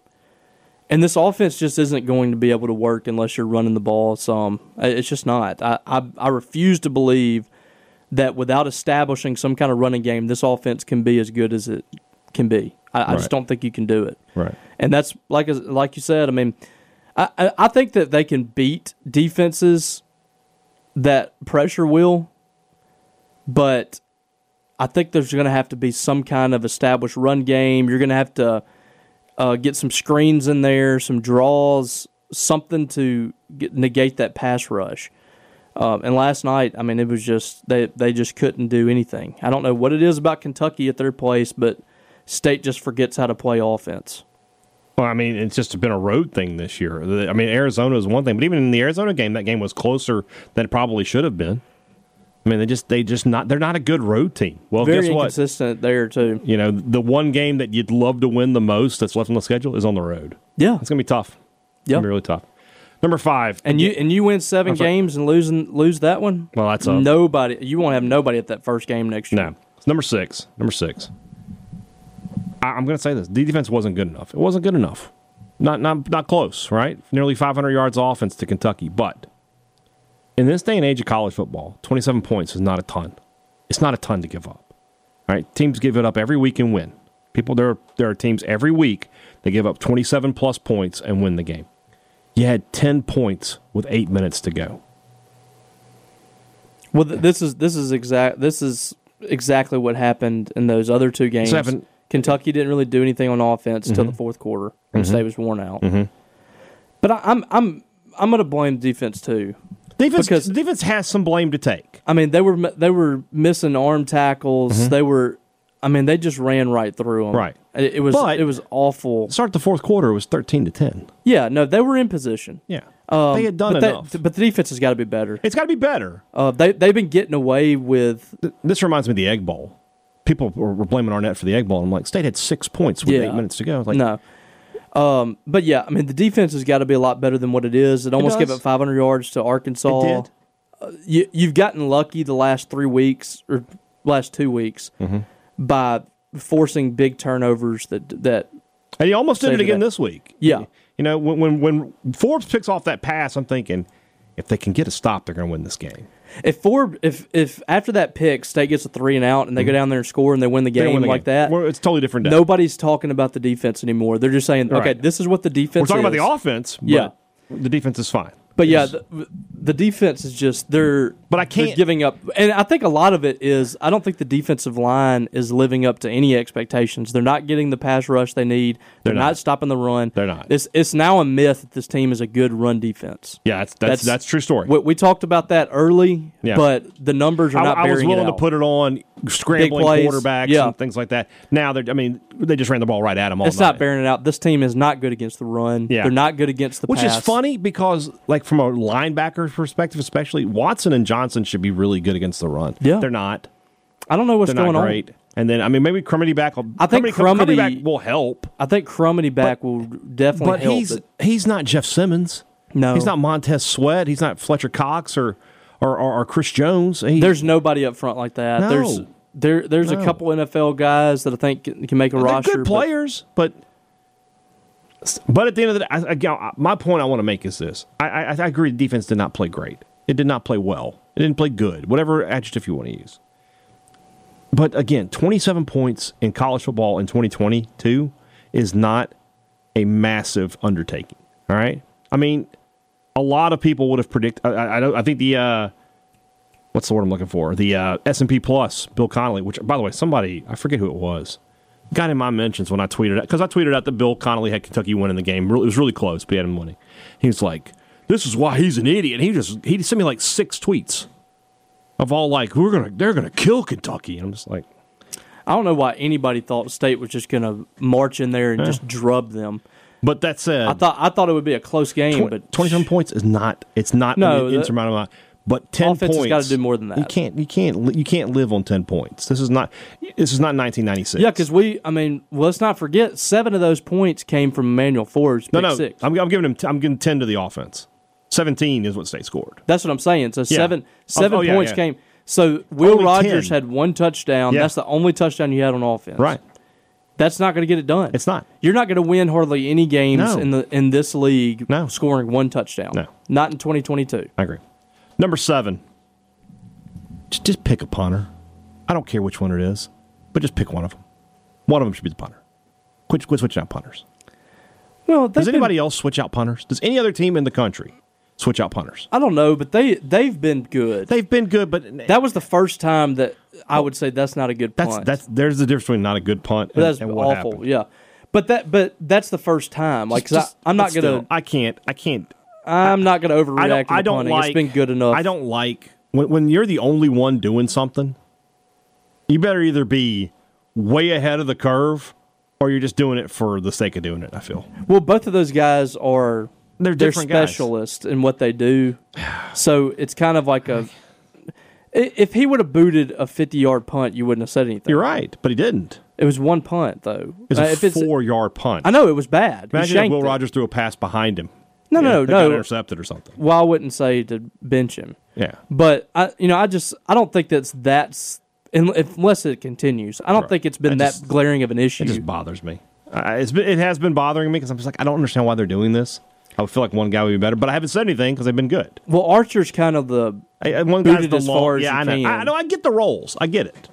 And this offense just isn't going to be able to work unless you're running the ball some. It's just not. I I, I refuse to believe that without establishing some kind of running game, this offense can be as good as it can be. I, I Right. just don't think you can do it Right. and that's like like you said. I mean, I- I think that they can beat defenses that pressure will, but I think there's going to have to be some kind of established run game. You're going to have to uh, get some screens in there, some draws, something to get, negate that pass rush. Um, and last night, I mean, it was just they they just couldn't do anything. I don't know what it is about Kentucky at their place, but State just forgets how to play offense. Well, I mean, it's just been a road thing this year. I mean, Arizona is one thing, but even in the Arizona game, that game was closer than it probably should have been. I mean, they just they just not they're not a good road team. Well, Very guess what? inconsistent there too. You know, the one game that you'd love to win the most that's left on the schedule is on the road. Yeah, It's gonna be tough. It's Yeah. gonna be really tough. Number five, and you and you win seven games and losing lose that one. Well, that's a- nobody. You won't have nobody at that first game next year. no, it's number six. Number six. I, I'm gonna say this: the defense wasn't good enough. It wasn't good enough. Not not not close. Right? Nearly 500 yards offense to Kentucky, but in this day and age of college football, 27 points is not a ton. It's not a ton to give up. All right, teams give it up every week and win. People, there are, there are teams every week that give up 27 plus points and win the game. You had 10 points with eight minutes to go. Well, this is this is exact. This is exactly what happened in those other two games. Seven- Kentucky didn't really do anything on offense until Mm-hmm. the fourth quarter, and State was worn out. But I, I'm I'm I'm going to blame defense too. Defense, Because- defense has some blame to take. I mean, they were they were missing arm tackles. Mm-hmm. They were, I mean, they just ran right through them. Right. It, it was But- it was awful. Start the fourth quarter it was 13 to 10. Yeah. No, they were in position. Yeah. Um, they had done but enough. but the defense has got to be better. it's got to be better. Uh, they they've been getting away with Th- This reminds me of the Egg Bowl. People were, blaming Arnett for the Egg. And I'm like, State had six points with Yeah. eight minutes to go. Like, no. Um, but yeah, I mean, the defense has got to be a lot better than what it is. It almost gave up 500 yards to Arkansas. It did. You, you've gotten lucky the last three weeks or last two weeks Mm-hmm. by forcing big turnovers that that And he almost did it again that. this week. Yeah. You know, when, when when Forbes picks off that pass, I'm thinking, if they can get a stop, they're going to win this game. If four, if if after that pick State gets a three and out and they go down there and score and they win the Mm-hmm. Game win the like game. that, it's totally different day. nobody's talking about the defense anymore. They're just saying, okay, Right. this is what the defense. We're talking is. about the offense. But Yeah. The defense is fine. But yeah, the, the defense is just they're But I can't- giving up, and I think a lot of it is I don't think the defensive line is living up to any expectations. They're not getting the pass rush they need. They're, They're not. not. stopping the run. They're not. It's it's now a myth that this team is a good run defense. Yeah, that's that's That's- that's, true story. We, we talked about that early, Yeah. but the numbers are I, not I was willing to put it on scrambling plays, quarterbacks yeah. and things like that. Now they're, I mean, they just ran the ball right at them all it's night. not bearing it out. This team is not good against the run. Yeah. They're not good against the Which pass. is funny because, like, from a linebacker perspective, especially Watson and Johnson should be really good against the run. Yeah. they're not. I don't know what's They're going not on. great. And then I mean maybe Crumedy back. Will, I think Crumedy, Crumedy- back will help. I think Crumedy back will definitely But help. he's it. he's not Jeff Simmons. No. he's not Montez Sweat. He's not Fletcher Cox or or, or, or Chris Jones. He, There's nobody up front like that. No. There's there there's No. a couple NFL guys that I think can can make a they're roster. good players, but but at the end of the day, I, my point I want to make is this: I, I, I agree, the defense did not play great. It did not play well. It didn't play good. Whatever adjective you want to use. But again, 27 points in college football in 2022 is not a massive undertaking. All right, I mean, a lot of people would have predicted. I, I, I I think the uh, what's the word I'm looking for? The uh, S and P Plus, Bill Connelly. Which, by the way, somebody I forget who it was got in my mentions when I tweeted out because I tweeted out that Bill Connelly had Kentucky winning the game. It was really close, but he had him winning. He was like, "This is why he's an idiot." He just he sent me like six tweets of all like, "We're gonna they're gonna kill Kentucky." And I'm just like, I don't know why anybody thought State was just to march in there and just drub them. but that said, I thought I thought it would be a close game, tw- but 27 points is not it's not No, an insurmountable amount. But ten Offense points, gotta do more than that. You can't, you can't, you can't live on ten points. This is not, this is not 1996. yeah, because we, I mean, let's not forget seven of those points came from Emmanuel Forbes no, no, six. I'm, I'm giving him, I'm giving ten to the offense. Seventeen is what State scored. That's what I'm saying. So seven oh, seven oh, yeah, points yeah. came. So Will Only Rogers 10. had one touchdown. Yeah. That's the only touchdown you had on offense. Right. That's not going to get it done. It's not. You're not going to win hardly any games No. in the in this league No. scoring one touchdown. No. Not in 2022. I agree. Number seven. Just, just pick a punter. I don't care which one it is, but just pick one of them. One of them should be the punter. Quit, quit switching out punters. Well, Does anybody else switch out punters? Does any other team in the country switch out punters? I don't know, but they they've been good. They've been good, but that was the first time that I would say that's not a good that's punt. that's there's the difference between not a good punt and, that's and what awful. happened. Yeah. But that but that's the first time. Like 'cause Just- I, I'm not gonna I can't. I can't. I'm not gonna overreact I don't. I don't like. it's been good enough. I don't like when when you're the only one doing something. You better either be way ahead of the curve, or you're just doing it for the sake of doing it. I feel Well, both of those guys are They're they're different guys. specialists in what they do. So it's kind of like a. If he would have booted a 50 yard punt, you wouldn't have said anything. you're right, but he didn't. It was one punt though. It's Uh, a if it's, four yard punt. I know it was bad. He Imagine if Will it. Rogers threw a pass behind him. No, Yeah, no, no, no. intercepted or something. Well, I wouldn't say to bench him, Yeah, but I, you know, I just I don't think that's that's unless it continues. I don't Right. think it's been I that just- glaring of an issue. it just bothers me. Uh, it's been, it has been bothering me because I'm just like I don't understand why they're doing this. I would feel like one guy would be better, but I haven't said anything because they've been good. well, Archer's kind of the I, one guy's the long- yeah, I know. can. I know. I get the roles. I get it.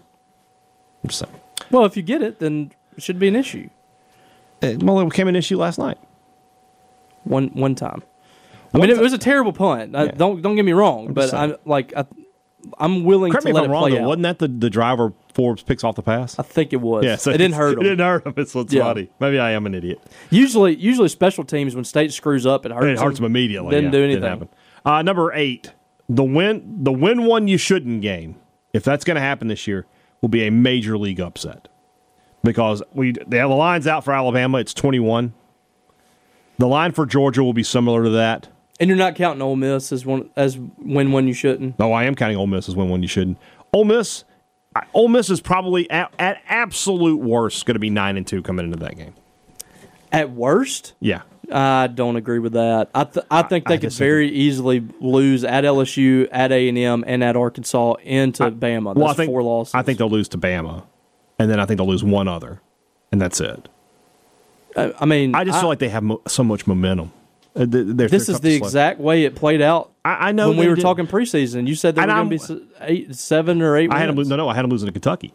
I'm just saying. well. If you get it, then it should be an issue. Uh, Well, it became an issue last night. One one time. I One mean, ti- it was a terrible punt. I, Yeah. don't don't get me wrong, but just saying. I'm like I, I'm willing Correct to me if let I'm it wrong. play Though, out. wasn't that the, the driver Forbes picks off the pass? I think it was. Yeah, so it didn't hurt him. It didn't hurt him. It's what's Yeah. funny. Maybe I am an idiot. Usually, usually special teams when state screws up, it hurts. it hurts them. immediately. Didn't yeah, do anything. happen. Uh, number eight, the win, the win one you shouldn't game. If that's going to happen this year, will be a major league upset because we they have the lines out for Alabama. It's twenty one. The line for Georgia will be similar to that. And you're not counting Ole Miss as one as win one you shouldn't. No, I am counting Ole Miss as win one you shouldn't. Ole Miss, I- Ole Miss is probably at, at absolute worst going to be nine and two coming into that game. At worst, Yeah, I don't agree with that. I th- I think they I could disagree. very easily lose at LSU, at A and M, and at Arkansas into Bama. That's well, I think four losses. I think they'll lose to Bama, and then I think they'll lose one other, and that's it. I, I mean, I just feel like they have mo- so much momentum. Uh, they're- this they're is the exact way it played out I, I know when we were did. talking preseason. You said And were going to be eight, seven or eight. I had them lose. No, no, I had them losing to Kentucky.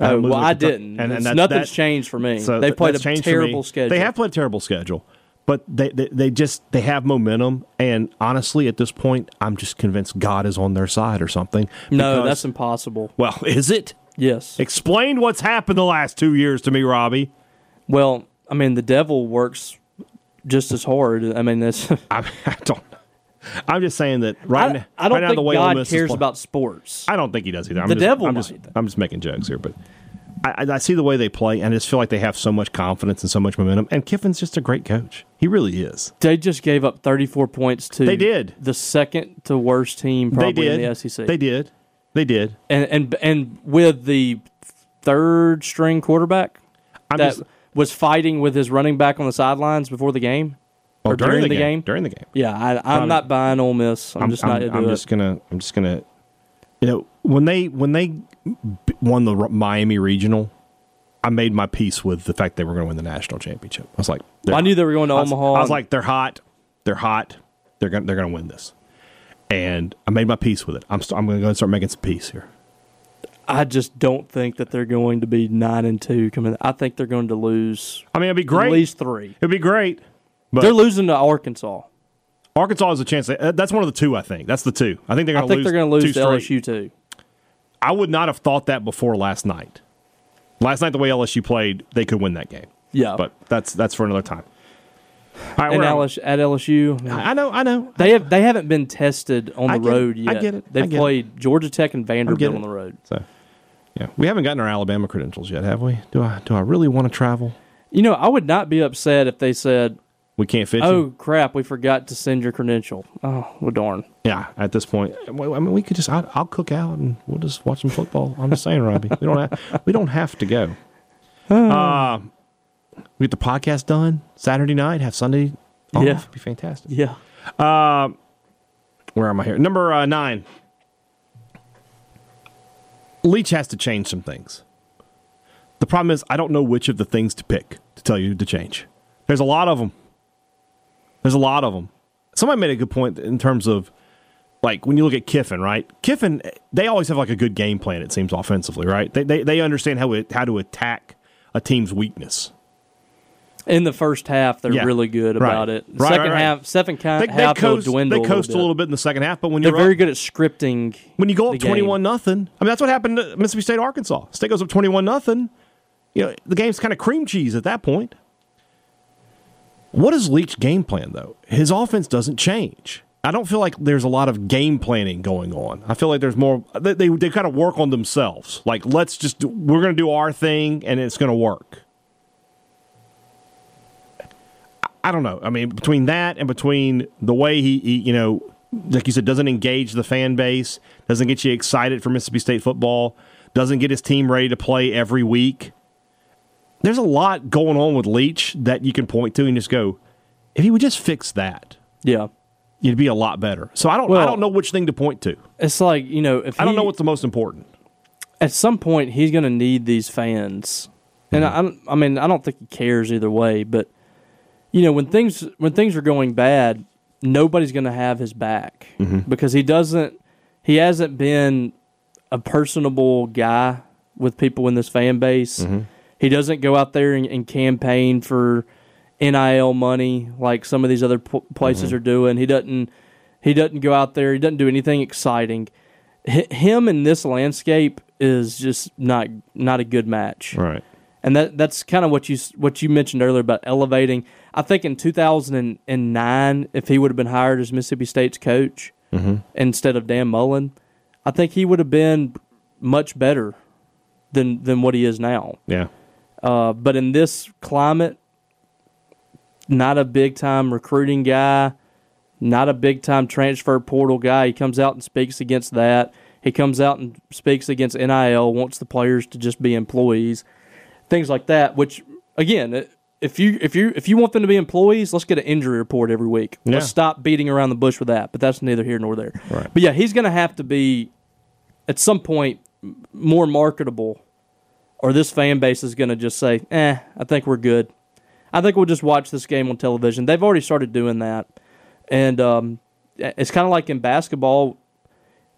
I Oh, well, I Kentucky. didn't. And, and nothing's that- changed for me. So they played a changed for me. terrible schedule. They have played a terrible schedule, but they, they they just they have momentum. And honestly, at this point, I'm just convinced God is on their side or something. no, because- that's impossible. well, is it? Yes. Explain what's happened the last two years to me, Robbie. Well, I mean, the devil works just as hard. I mean, that's. I, I don't. I'm just saying that right I, now. I don't right now, think the way Ole God is cares about sports. I don't think he does either. I'm The just, devil I'm just. I'm just making jokes here, but I, I, I see the way they play, and I just feel like they have so much confidence and so much momentum. And Kiffin's just a great coach. He really is. They just gave up 34 points to They did. the second to worst team probably they did. in the SEC. They did. They did. and and and with the third string quarterback I'm that just, was fighting with his running back on the sidelines before the game oh, or during, the game. During the game. Yeah, I, I'm not buying Ole Miss. I'm, just not I'm, I'm it. just gonna. I'm just gonna. You know, when they when they won the Miami regional, I made my peace with the fact they were going to win the national championship. I was like, they're I knew they were going to I was, Omaha. I was like, they're hot. They're hot. They're gonna. They're going to win this. And I made my peace with it. I'm. St- I'm going to go and start making some peace here. I just don't think that they're going to be nine and two coming. I think they're going to lose I mean, it'd be great. at least three. It'd be great. But They're losing to Arkansas. Arkansas has a chance. uh, That's one of the two. I think that's the two. I think they're going to think lose. they're going to lose to. LSU too. I would not have thought that before last night. Last night, the way LSU played, they could win that game. Yeah, But that's that's for another time. All right, and? LSU, at LSU, I know, I know. they have they haven't been tested on I the it. road I yet. get it. They've get it. played Georgia Tech and Vanderbilt on the road. So, yeah, we haven't gotten our Alabama credentials yet, have we? Do I do I really want to travel? You know, I would not be upset if they said, We can't fit "Oh you. crap, we forgot to send your credential." Oh, well, darn. Yeah, at this point, I mean, we could just I'll, I'll cook out and we'll just watch some football. I'm just saying, Robbie, we don't have, we don't have to go. Uh, we get the podcast done Saturday night. Have Sunday off. Yeah. be fantastic. Yeah, where am I here? Number uh, nine. Leach has to change some things. The problem is, I don't know which of the things to pick to tell you to change. There's a lot of them. There's a lot of them. Somebody made a good point in terms of, like, when you look at Kiffin, right? Kiffin, they always have like a good game plan. It seems offensively, right? They they, they understand how it, how to attack a team's weakness. In the first half, they're Yeah. really good Right. about it. Right, second right, right. half, second ca- They, they half, they'll coast, dwindle. they coast a little bit. in the second half, but when They're you're very up, good at scripting. when you go the up game. twenty one nothing, I mean that's what happened to Mississippi State Arkansas. State goes up twenty one nothing. You know the game's kind of cream cheese at that point. What is Leach's game plan though? His offense doesn't change. I don't feel like there's a lot of game planning going on. I feel like there's more. They they, they kind of work on themselves. Like let's just do, we're going to do our thing and it's going to work. I don't know. I mean, between that and between the way he, he, you know, like you said, doesn't engage the fan base, doesn't get you excited for Mississippi State football, doesn't get his team ready to play every week. There's a lot going on with Leach that you can point to and just go, if he would just fix that, Yeah, you'd be a lot better. So I don't, I don't know which thing to point to. it's like you know, if I don't know what's the most important. at some point he's going to need these fans, and Mm-hmm. I, I mean, I don't think he cares either way. But you know, when things when things are going bad, nobody's going to have his back Mm-hmm. because he doesn't. He hasn't been a personable guy with people in this fan base. Mm-hmm. He doesn't go out there and, and campaign for NIL money like some of these other p- places Mm-hmm. are doing. He doesn't. He doesn't go out there. He doesn't do anything exciting. H- him in this landscape is just not not a good match. Right. And that that's kind of what you what you mentioned earlier about elevating. I think in 2009, if he would have been hired as Mississippi State's coach instead of Dan Mullen, I think he would have been much better than than what he is now. Yeah. Uh, but in this climate, not a big time recruiting guy, not a big time transfer portal guy. He comes out and speaks against that. He comes out and speaks against NIL, wants the players to just be employees, things like that. Which again, if you if you if you want them to be employees, let's get an injury report every week. Yeah. Let's stop beating around the bush with that. But that's neither here nor there. Right. But yeah, he's going to have to be at some point more marketable or this fan base is going to just say, "Eh, I think we're good." I think we'll just watch this game on television. They've already started doing that, and um, it's kind of like in basketball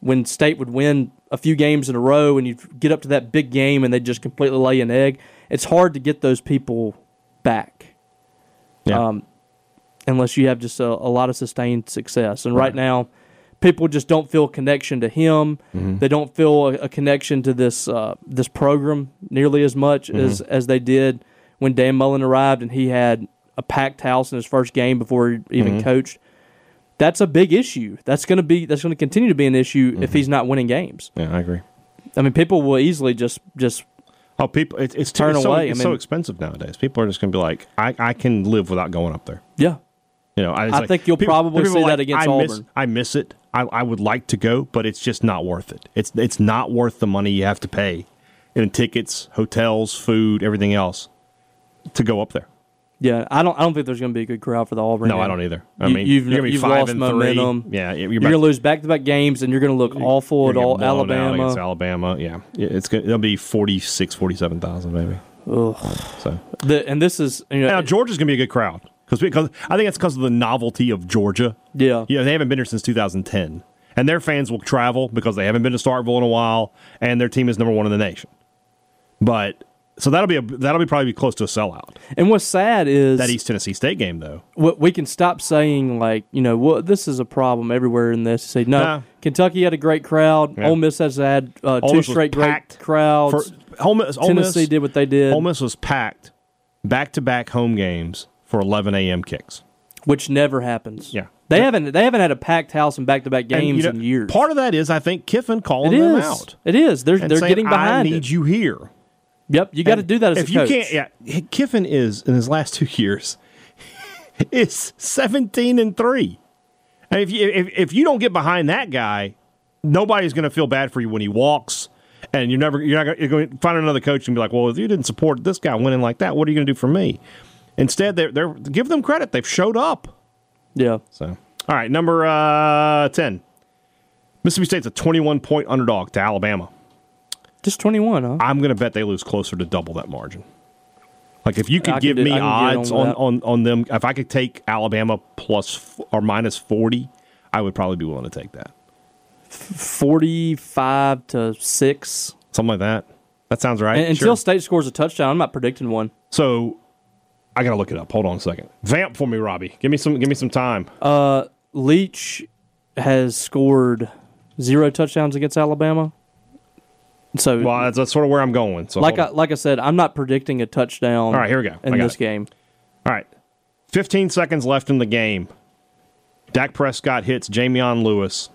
when State would win a few games in a row, and you get up to that big game, and they just completely lay an egg. It's hard to get those people back Yeah. um, unless you have just a, a lot of sustained success. And right, now, people just don't feel a connection to him. Mm-hmm. They don't feel a, a connection to this uh, this program nearly as much Mm-hmm. as as they did when Dan Mullen arrived and he had a packed house in his first game before he even Mm-hmm. coached. That's a big issue. That's going to be that's going to continue to be an issue Mm-hmm. if he's not winning games. yeah, I agree. I mean, people will easily just just Oh, people! It's it's, Turn it's so, away. I It's so expensive nowadays. People are just going to be like, I, I can live without going up there. yeah. You know, it's I think you'll probably people see are that against I Miss, I miss it. I, I would like to go, but it's just not worth it. It's it's not worth the money you have to pay. in tickets, hotels, food, everything else to go up there. Yeah, I don't. I don't think there's going to be a good crowd for the Auburn. No, game. I don't either. I You- mean, you've, you're gonna be you've five lost momentum. three. Yeah, you're, You're, going to lose back-to-back games, and you're going to look awful at all Alabama. against Alabama. Yeah, it's gonna, it'll be 46, 47,000 maybe. Ugh. So The, and this is you know, now Georgia's gonna be a good crowd because because I think it's because of the novelty of Georgia. yeah, Yeah, they haven't been here since 2010, and their fans will travel because they haven't been to Starkville in a while, and their team is number one in the nation. But so that'll be a that'll be probably close to a sellout. And what's sad is That East Tennessee State game though. what we can stop saying like you know well this is a problem everywhere in this. Say no, Nah. Kentucky had a great crowd. Yeah. Ole Miss has had uh, two straight great crowds. For Ole Miss, Ole Tennessee Miss, did what they did, Ole Miss was packed back to back home games for 11 a.m. kicks. which never happens. Yeah. they haven't they haven't had a packed house and back to back games you know, in years. Part of that is I think Kiffin calling them out. It is. They're they're saying, getting I behind need it. you here. Yep, you got to do that as if you can't, yeah, Kiffin is in his last two years is seventeen and three. And if you if, if you don't get behind that guy, nobody's going to feel bad for you when he walks. And you're never you're not going to find another coach and be like, well, if you didn't support this guy winning like that, what are you going to do for me? Instead, they're they're give them credit. They've showed up. Yeah, So, all right, number uh, ten. Mississippi State's a 21 point underdog to Alabama. Just twenty one, huh? I'm going to bet they lose closer to double that margin. Like if you could I give do- me I can get odds on on, on, on them, if I could take Alabama plus or minus 40, I would probably be willing to take that. Forty five to six. Something like that. That sounds right. And Sure. until State scores a touchdown, I'm not predicting one. so I got to look it up. Hold on a second. Vamp for me, Robbie. Give me some give me some time. Uh, Leach has scored zero touchdowns against Alabama. So, well, that's, that's sort of where I'm going. So like I like I said, I'm not predicting a touchdown. All right, here we go. In this it. game, All right. 15 seconds left in the game. Dak Prescott hits Jameon Lewis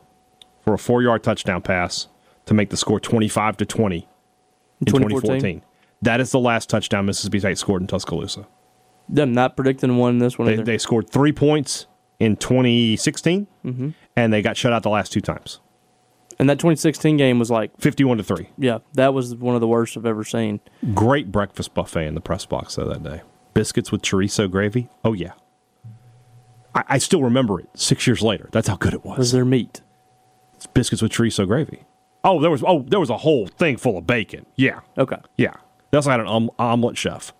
for a four yard touchdown pass to make the score 25 to 20 in 2014? 2014. That is the last touchdown Mississippi State scored in Tuscaloosa. I'm not predicting one in this one They, they scored three points in 2016, Mm-hmm. and they got shut out the last two times and that 2016 game was like, 51 to 3. yeah, that was one of the worst I've ever seen. Great breakfast buffet in the press box, though, that day. Biscuits with chorizo gravy. Oh, yeah. I, I still remember it six years later. That's how good it was. Was there meat? It's biscuits with chorizo gravy. Oh, there was oh there was a whole thing full of bacon. Yeah, Okay, yeah. They also had an om- omelet chef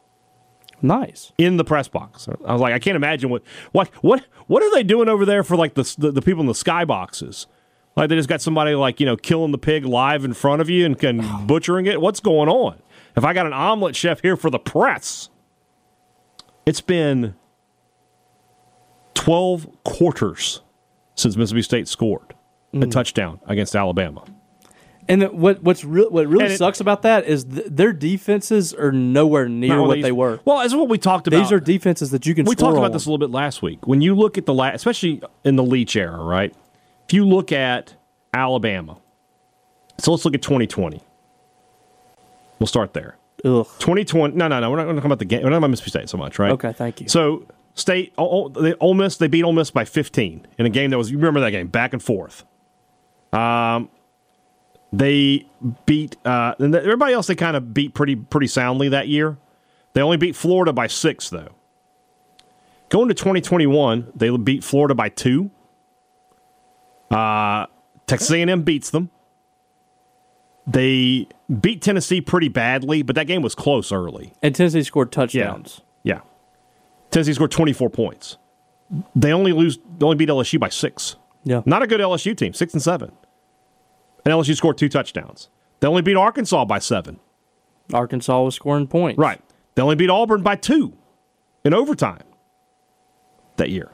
nice. in the press box. I was like, I can't imagine what what what what are they doing over there for like the the, the people in the sky boxes. Like they just got somebody like you know killing the pig live in front of you and, and oh. butchering it. What's going on? If I got an omelet chef here for the press, it's been twelve quarters since Mississippi State scored a mm. touchdown against Alabama. And what what's real what really And it- sucks about that is th- their defenses are nowhere near what these- they were. Well, that's what we talked about. These are defenses that you can. we talked about on. this a little bit last week. When you look at the last, especially in the Leach era, right? If you look at Alabama, so let's look at 2020. We'll start there. Ugh. 2020. No, no, no. We're not going to talk about the game. We're not about Mississippi State so much, right? Okay, thank you. So State, they, Ole Miss, they beat Ole Miss by 15 in a game that was. You remember that game, back and forth. Um, they beat uh, and everybody else. They kind of beat pretty pretty soundly that year. They only beat Florida by six though. Going to 2021, they beat Florida by two. Uh, Texas A&M beats them. They beat Tennessee pretty badly, but that game was close early. and Tennessee scored touchdowns. Yeah. Tennessee scored 24 points. They only lose they only beat LSU by 6. Yeah. Not a good LSU team, 6 and 7. And LSU scored two touchdowns. They only beat Arkansas by 7. Arkansas was scoring points. Right. They only beat Auburn by 2 in overtime that year.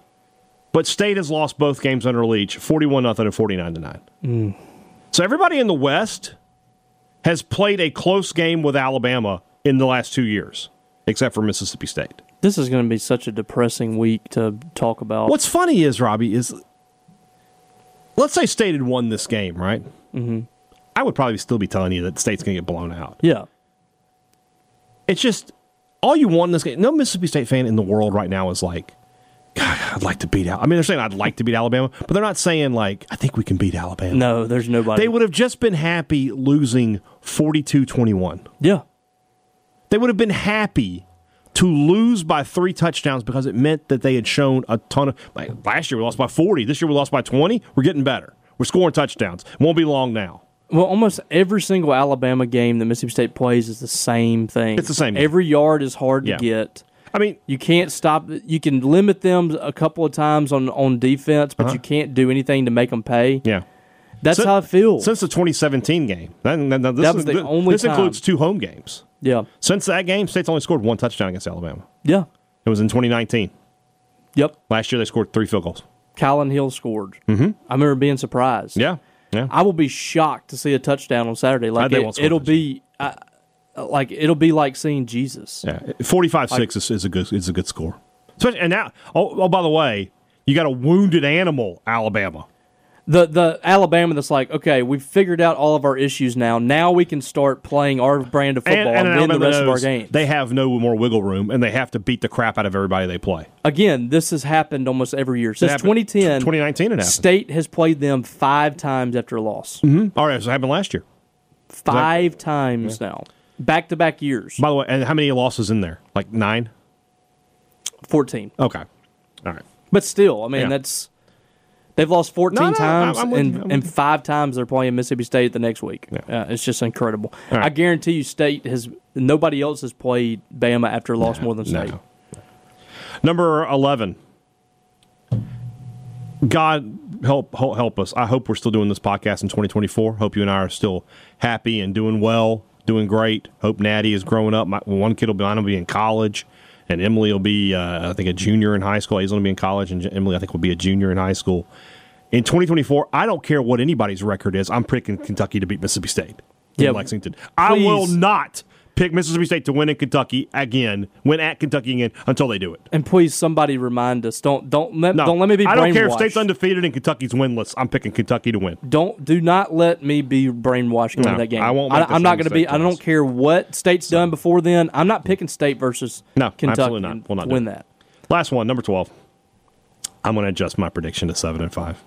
But State has lost both games under Leach, 41 nothing and 49 to 9. So everybody in the West has played a close game with Alabama in the last 2 years, except for Mississippi State. This is going to be such a depressing week to talk about. What's funny is Robbie is, let's say State had won this game, right? Mm-hmm. I would probably still be telling you that State's going to get blown out. Yeah. It's just all you want in this game. No Mississippi State fan in the world right now is like, God, I'd like to beat Al. I mean, they're saying I'd like to beat Alabama, but they're not saying like I think we can beat Alabama. No, there's nobody. They would have just been happy losing 42-21. yeah. They would have been happy to lose by three touchdowns because it meant that they had shown a ton of. Like last year, we lost by 40. This year, we lost by 20. We're getting better. We're scoring touchdowns. It won't be long now. Well, almost every single Alabama game that Mississippi State plays is the same thing. It's the same game. Every yard is hard Yeah. to get. I mean, You can't stop. You can limit them a couple of times on on defense, but you can't do anything to make them pay. Uh-huh. yeah. That's Sin- how it feels. Since the 2017 game, that, this, That was is- the only this time. includes two home games. yeah, Since that game, State's only scored one touchdown against Alabama. yeah, It was in 2019. yep. Last year, they scored three field goals. Kylin Hill scored. Mm-hmm. I remember being surprised. Yeah, yeah. I will be shocked to see a touchdown on Saturday. Like it, won't it'll be, uh, like it'll be like seeing Jesus. Yeah, forty-five six is, is a good is a good score. Especially, and now, oh, oh, by the way, you got a wounded animal, Alabama. The the Alabama that's like, okay, we've figured out all of our issues now. Now we can start playing our brand of football and, an win the Alabama rest of our games. They have no more wiggle room, and they have to beat the crap out of everybody they play. Again, this has happened almost every year since happened- 2010. 2019 it happened. State has played them five times after a loss. Mm-hmm. All right, so it happened last year. Five times now, back to back years. By the way, and how many losses in there? Like nine. 14, Okay, all right. but still, I mean Yeah. that's they've lost 14 No, no, times, I'm and, I'm and you. five times they're playing Mississippi State the next week. Yeah. Uh, it's just incredible. Right. I guarantee you, State has nobody else has played Bama after a loss more than No. State. Number eleven. God help help help us. I hope we're still doing this podcast in 2024. Hope you and I are still happy and doing well, doing great. Hope Natty is growing up. My, one kid will be, mine will be in college, and Emily will be, uh, I think, a junior in high school. Hazel will be in college, and Emily, I think, will be a junior in high school. In 2024, I don't care what anybody's record is. I'm picking Kentucky to beat Mississippi State in Yeah, Lexington. I will not pick Mississippi State to win in Kentucky again, win at Kentucky again until they do it. And please, somebody remind us. Don't don't let No, don't let me be. I don't care if. State's undefeated and Kentucky's winless. I'm picking Kentucky to win. Don't do not let me be brainwashed going No, that game. I won't the am not going to be. I don't care what State's done before then. I'm not picking State versus No, Kentucky absolutely not. We'll not win that. Last one, number twelve. I'm going to adjust my prediction to seven and five.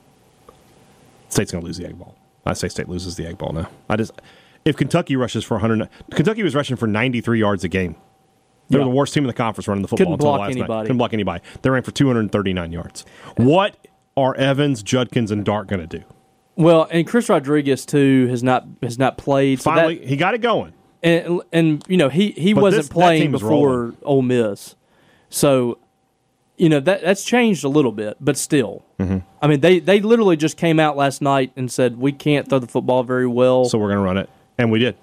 State's going to lose the egg ball. I say State loses the egg ball now. I just if Kentucky rushes for 100, Kentucky was rushing for 93 yards a game. They were Yeah. the worst team in the conference running the football Couldn't until block last night. anybody. Couldn't block anybody. They ran for 239 yards. What are Evans, Judkins, and Dart going to do? Well, and Chris Rodriguez too has not has not played. So Finally, that, he got it going. and and you know he he But wasn't this- playing before rolling. Ole Miss, so you know that that's changed a little bit, but still, Mm-hmm. I mean they they literally just came out last night and said we can't throw the football very well. So we're going to run it, and we did.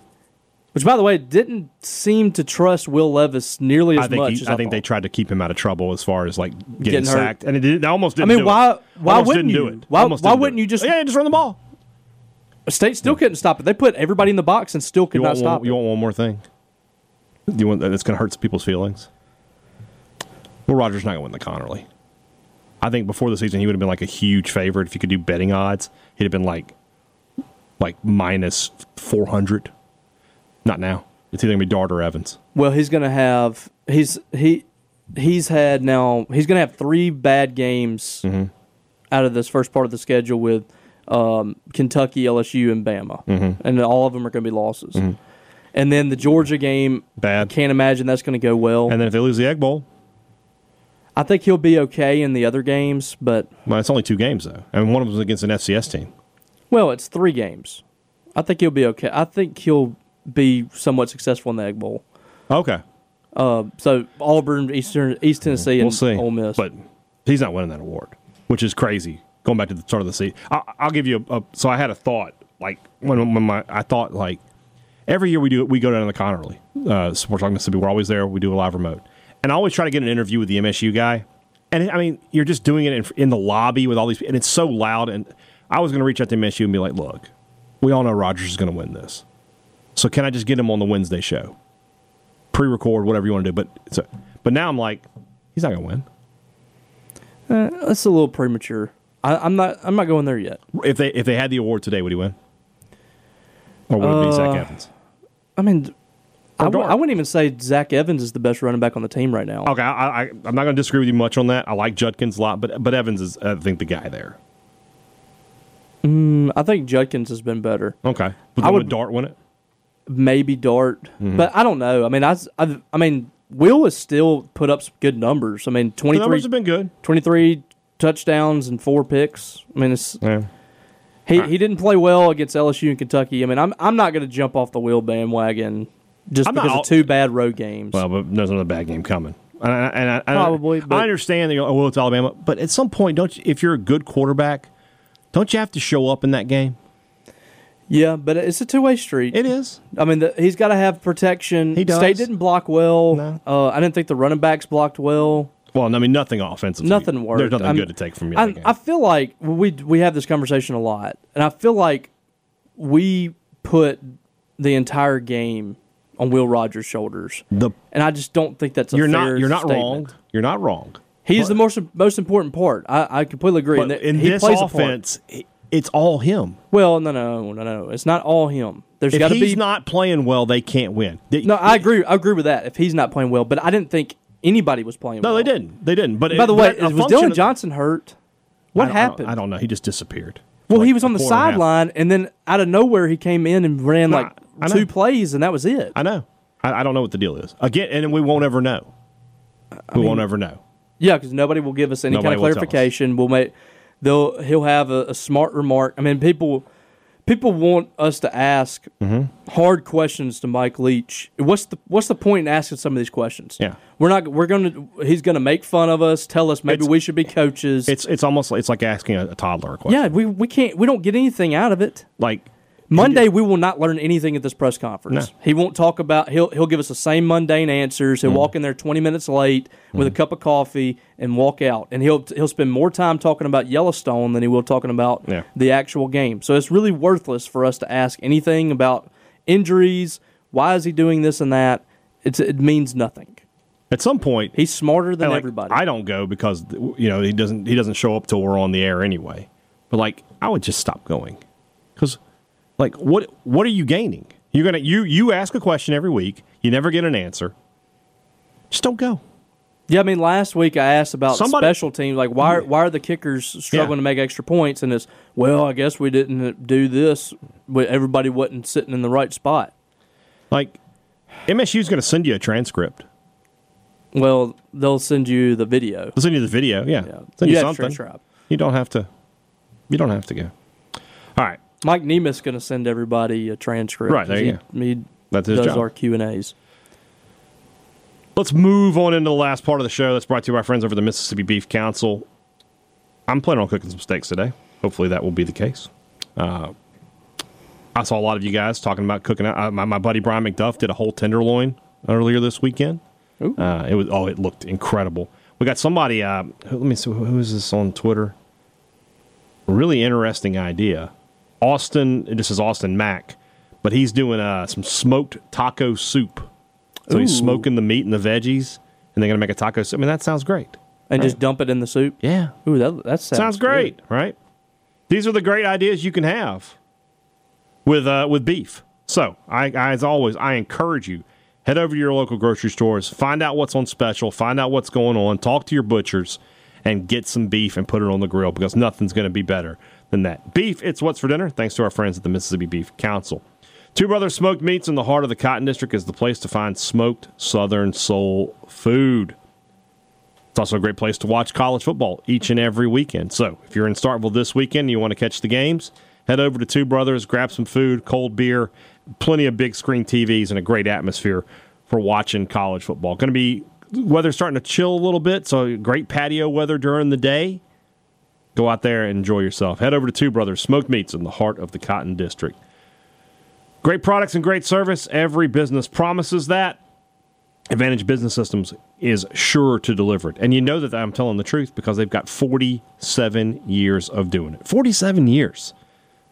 which by the way didn't seem to trust Will Levis nearly as I think much. he, as I think they tried to keep him out of trouble as far as like getting, Getting hurt. sacked, and it, did, it almost didn't. I mean, do why It. why Almost wouldn't you? do it? Why why didn't do wouldn't you just? yeah, just run the ball? State still couldn't stop it. They put everybody in the box and still could not stop one, you want one more thing? You want that's going to hurt some people's feelings? Well, Rogers not going to win the Conerly. I think before the season he would have been like a huge favorite if you could do betting odds. He'd have been like like minus four hundred. Not now. It's either going to be Dart or Evans. Well, he's going to have he's he he's had now he's going to have three bad games Mm-hmm. out of this first part of the schedule with um, Kentucky, LSU, and Bama, Mm-hmm. and all of them are going to be losses. And then the Georgia game, Bad. can't imagine that's going to go well. And then if they lose the Egg Bowl, I think he'll be okay in the other games, but well, it's only two games though, I and one of them is against an FCS team. Well, it's three games. I think he'll be okay. I think he'll be somewhat successful in the Egg Bowl. Okay, Uh, so Auburn, Eastern, East Tennessee, and we'll see. Ole Miss. But he's not winning that award, which is crazy. Going back to the start of the season, I, I'll give you a, a. So I had a thought, like when, when my I thought like every year we do we go down to the Conerly, uh, Sports Talk Mississippi. We're always there. We do a live remote, and I always try to get an interview with the MSU guy. And I mean, you're just doing it in, in the lobby with all these, and it's so loud. And I was going to reach out to MSU and be like, "Look, we all know Rogers is going to win this, so can I just get him on the Wednesday show, pre-record, whatever you want to do?" But so, but now I'm like, he's not going to win. That's a little premature. I, I'm not. I'm not going there yet. If they if they had the award today, would he win? Or would it be Zach Uh, Evans? I mean, I w-. I wouldn't even say Zach Evans is the best running back on the team right now. Okay, I, I, I'm not going to disagree with you much on that. I like Judkins a lot, but but Evans is, I think, the guy there. I think Judkins has been better. Okay, but I would- Dart win it? Maybe Dart, Mm-hmm. but I don't know. I mean, I, I, I mean, Will has still put up some good numbers. I mean, 23, numbers have been good. 23 touchdowns and four picks. I mean, it's, Yeah. he he didn't play well against LSU and Kentucky. I mean, I'm I'm not going to jump off the Will bandwagon just I'm because of two bad road games. Well, but there's another bad game coming. And I, and I, I- Probably, but- I understand. That, know, oh, well, it's Alabama, but at some point, don't you, if you're a good quarterback, don't you have to show up in that game? yeah, but it's a two way street. It is. I mean, the, he's got to have protection. He does. State didn't block well. No. Uh, I didn't think the running backs blocked well. Well, I mean, nothing offensive. Nothing worked. There's nothing I'm- good to take from you. I, I feel like we we have this conversation a lot, and I feel like we put the entire game on Will Rogers' shoulders, the and I just don't think that's a you're fair not you're not statement. wrong. You're not wrong. He's But- the most most important part. I, I completely agree. But And in he this plays offense, it's all him. well, no, no, no, no. It's not all him. There's If got to be. If he's not playing well, they can't win. They- No, I agree. I agree with that. If he's not playing well, but I didn't think anybody was playing. Well. No, well. they didn't. They didn't. But By it- the way, was Dillon Johnson hurt? I What don't- I don't- happened? I don't know. He just disappeared. Well, Like he was on the quarter and sideline, and then out of nowhere, he came in and ran No, like two plays, and that was it. I know. I, I don't know what the deal is. Again, and we won't ever know. We won't ever know. Yeah, because nobody will give us any Nobody kind of will tell us. clarification. We'll make they'll he'll have a, a smart remark. I mean, people people want us to ask Mm-hmm. hard questions to Mike Leach. What's the what's the point in asking some of these questions? Yeah. we're not. We're gonna. He's gonna make fun of us. Tell us maybe It's- we should be coaches. It's it's almost like, it's like asking a, a toddler a question. yeah, we we can't. We don't get anything out of it. Like Monday we will not learn anything at this press conference. No. He won't talk about he'll he'll give us the same mundane answers. Mm. He'll walk in there 20 minutes late with a cup of coffee and walk out. And he'll he'll spend more time talking about Yellowstone than he will talking about Yeah. the actual game. So it's really worthless for us to ask anything about injuries, why is he doing this and that? It's it means nothing. at some point, He's smarter than like, everybody. I don't go because you know he doesn't he doesn't show up till we're on the air anyway. But like I would just stop going because like what what are you gaining? You're gonna you you ask a question every week. You never get an answer. Just don't go. Yeah, I mean, last week I asked about Somebody- special teams, like why are, why are the kickers struggling Yeah. to make extra points? And it's well, I guess we didn't do this, but everybody wasn't sitting in the right spot. Like MSU's going to send you a transcript. Well, they'll send you the video. They'll send you the video. Yeah, Yeah, send you, have something. You don't have to. You don't have to go. All right, Mike Nemeth's going to send everybody a transcript. Right, there you he, He That's his does job. our Q and A's. Let's move on into the last part of the show that's brought to you by our friends over the Mississippi Beef Council. I'm planning on cooking some steaks today. Hopefully that will be the case. Uh, I saw a lot of you guys talking about cooking. Uh, my, my buddy Brian McDuff did a whole tenderloin earlier this weekend. Uh, it was oh, it looked incredible. We got somebody. Uh, who- let me see who who is this on Twitter. Really interesting idea. Austin. This is Austin Mack, but he's doing uh, some smoked taco soup. So he's smoking the meat and the veggies, and they're gonna make a taco soup. I mean, that sounds great. And just dump it in the soup. Yeah, Ooh, that that sounds, sounds great, good. right? These are the great ideas you can have with uh, with beef. So, I, I as always, I encourage you head over to your local grocery stores, find out what's on special, find out what's going on, talk to your butchers, and get some beef and put it on the grill because nothing's going to be better than that. Beef, it's what's for dinner. Thanks to our friends at the Mississippi Beef Council. Two Brothers Smoked Meats in the heart of the Cotton District is the place to find smoked Southern soul food. It's also a great place to watch college football each and every weekend. So if you're in Starkville this weekend and you want to catch the games, head over to Two Brothers, grab some food, cold beer, plenty of big screen TVs, and a great atmosphere for watching college football. Going to be weather starting to chill a little bit, so great patio weather during the day. Go out there and enjoy yourself. Head over to Two Brothers Smoked Meats in the heart of the Cotton District. Great products and great service. Every business promises that. Advantage Business Systems is sure to deliver it. And you know that I'm telling the truth because they've got 47 years of doing it. 47 years.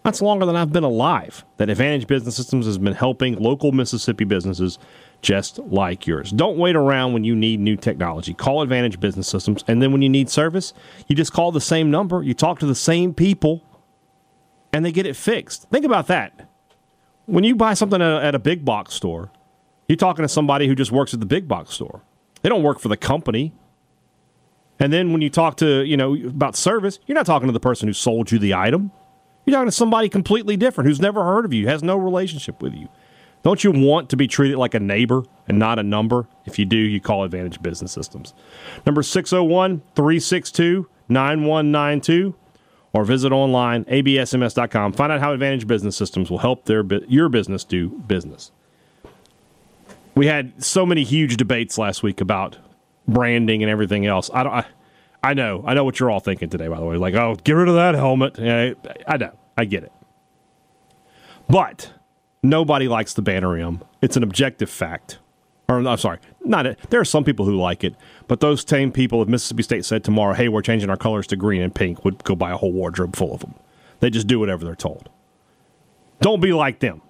That's longer than I've been alive. That Advantage Business Systems has been helping local Mississippi businesses just like yours. Don't wait around when you need new technology. Call Advantage Business Systems. And then when you need service, you just call the same number, you talk to the same people, and they get it fixed. Think about that. When you buy something at a, big box store, You're talking to somebody who just works at the big box store. They don't work for the company. And then when you talk to, you know, about service, you're not talking to the person who sold you the item. You're talking to somebody completely different who's never heard of you, has no relationship with you. Don't you want to be treated like a neighbor and not a number? If you do, you call Advantage Business Systems. Number 601 362 9192 or visit online absms.com. Find out how Advantage Business Systems will help their your business do business. We had so many huge debates last week about branding and everything else. I don't. I, I know. I know what you're all thinking today. By the way, like, oh, get rid of that helmet. Yeah, I know. I get it. But nobody likes the banner M. It's an objective fact. Or I'm sorry, not it. There are some people who like it, but those same people, if Mississippi State said tomorrow, "Hey, we're changing our colors to green and pink," would go buy a whole wardrobe full of them. They just do whatever they're told. Don't be like them.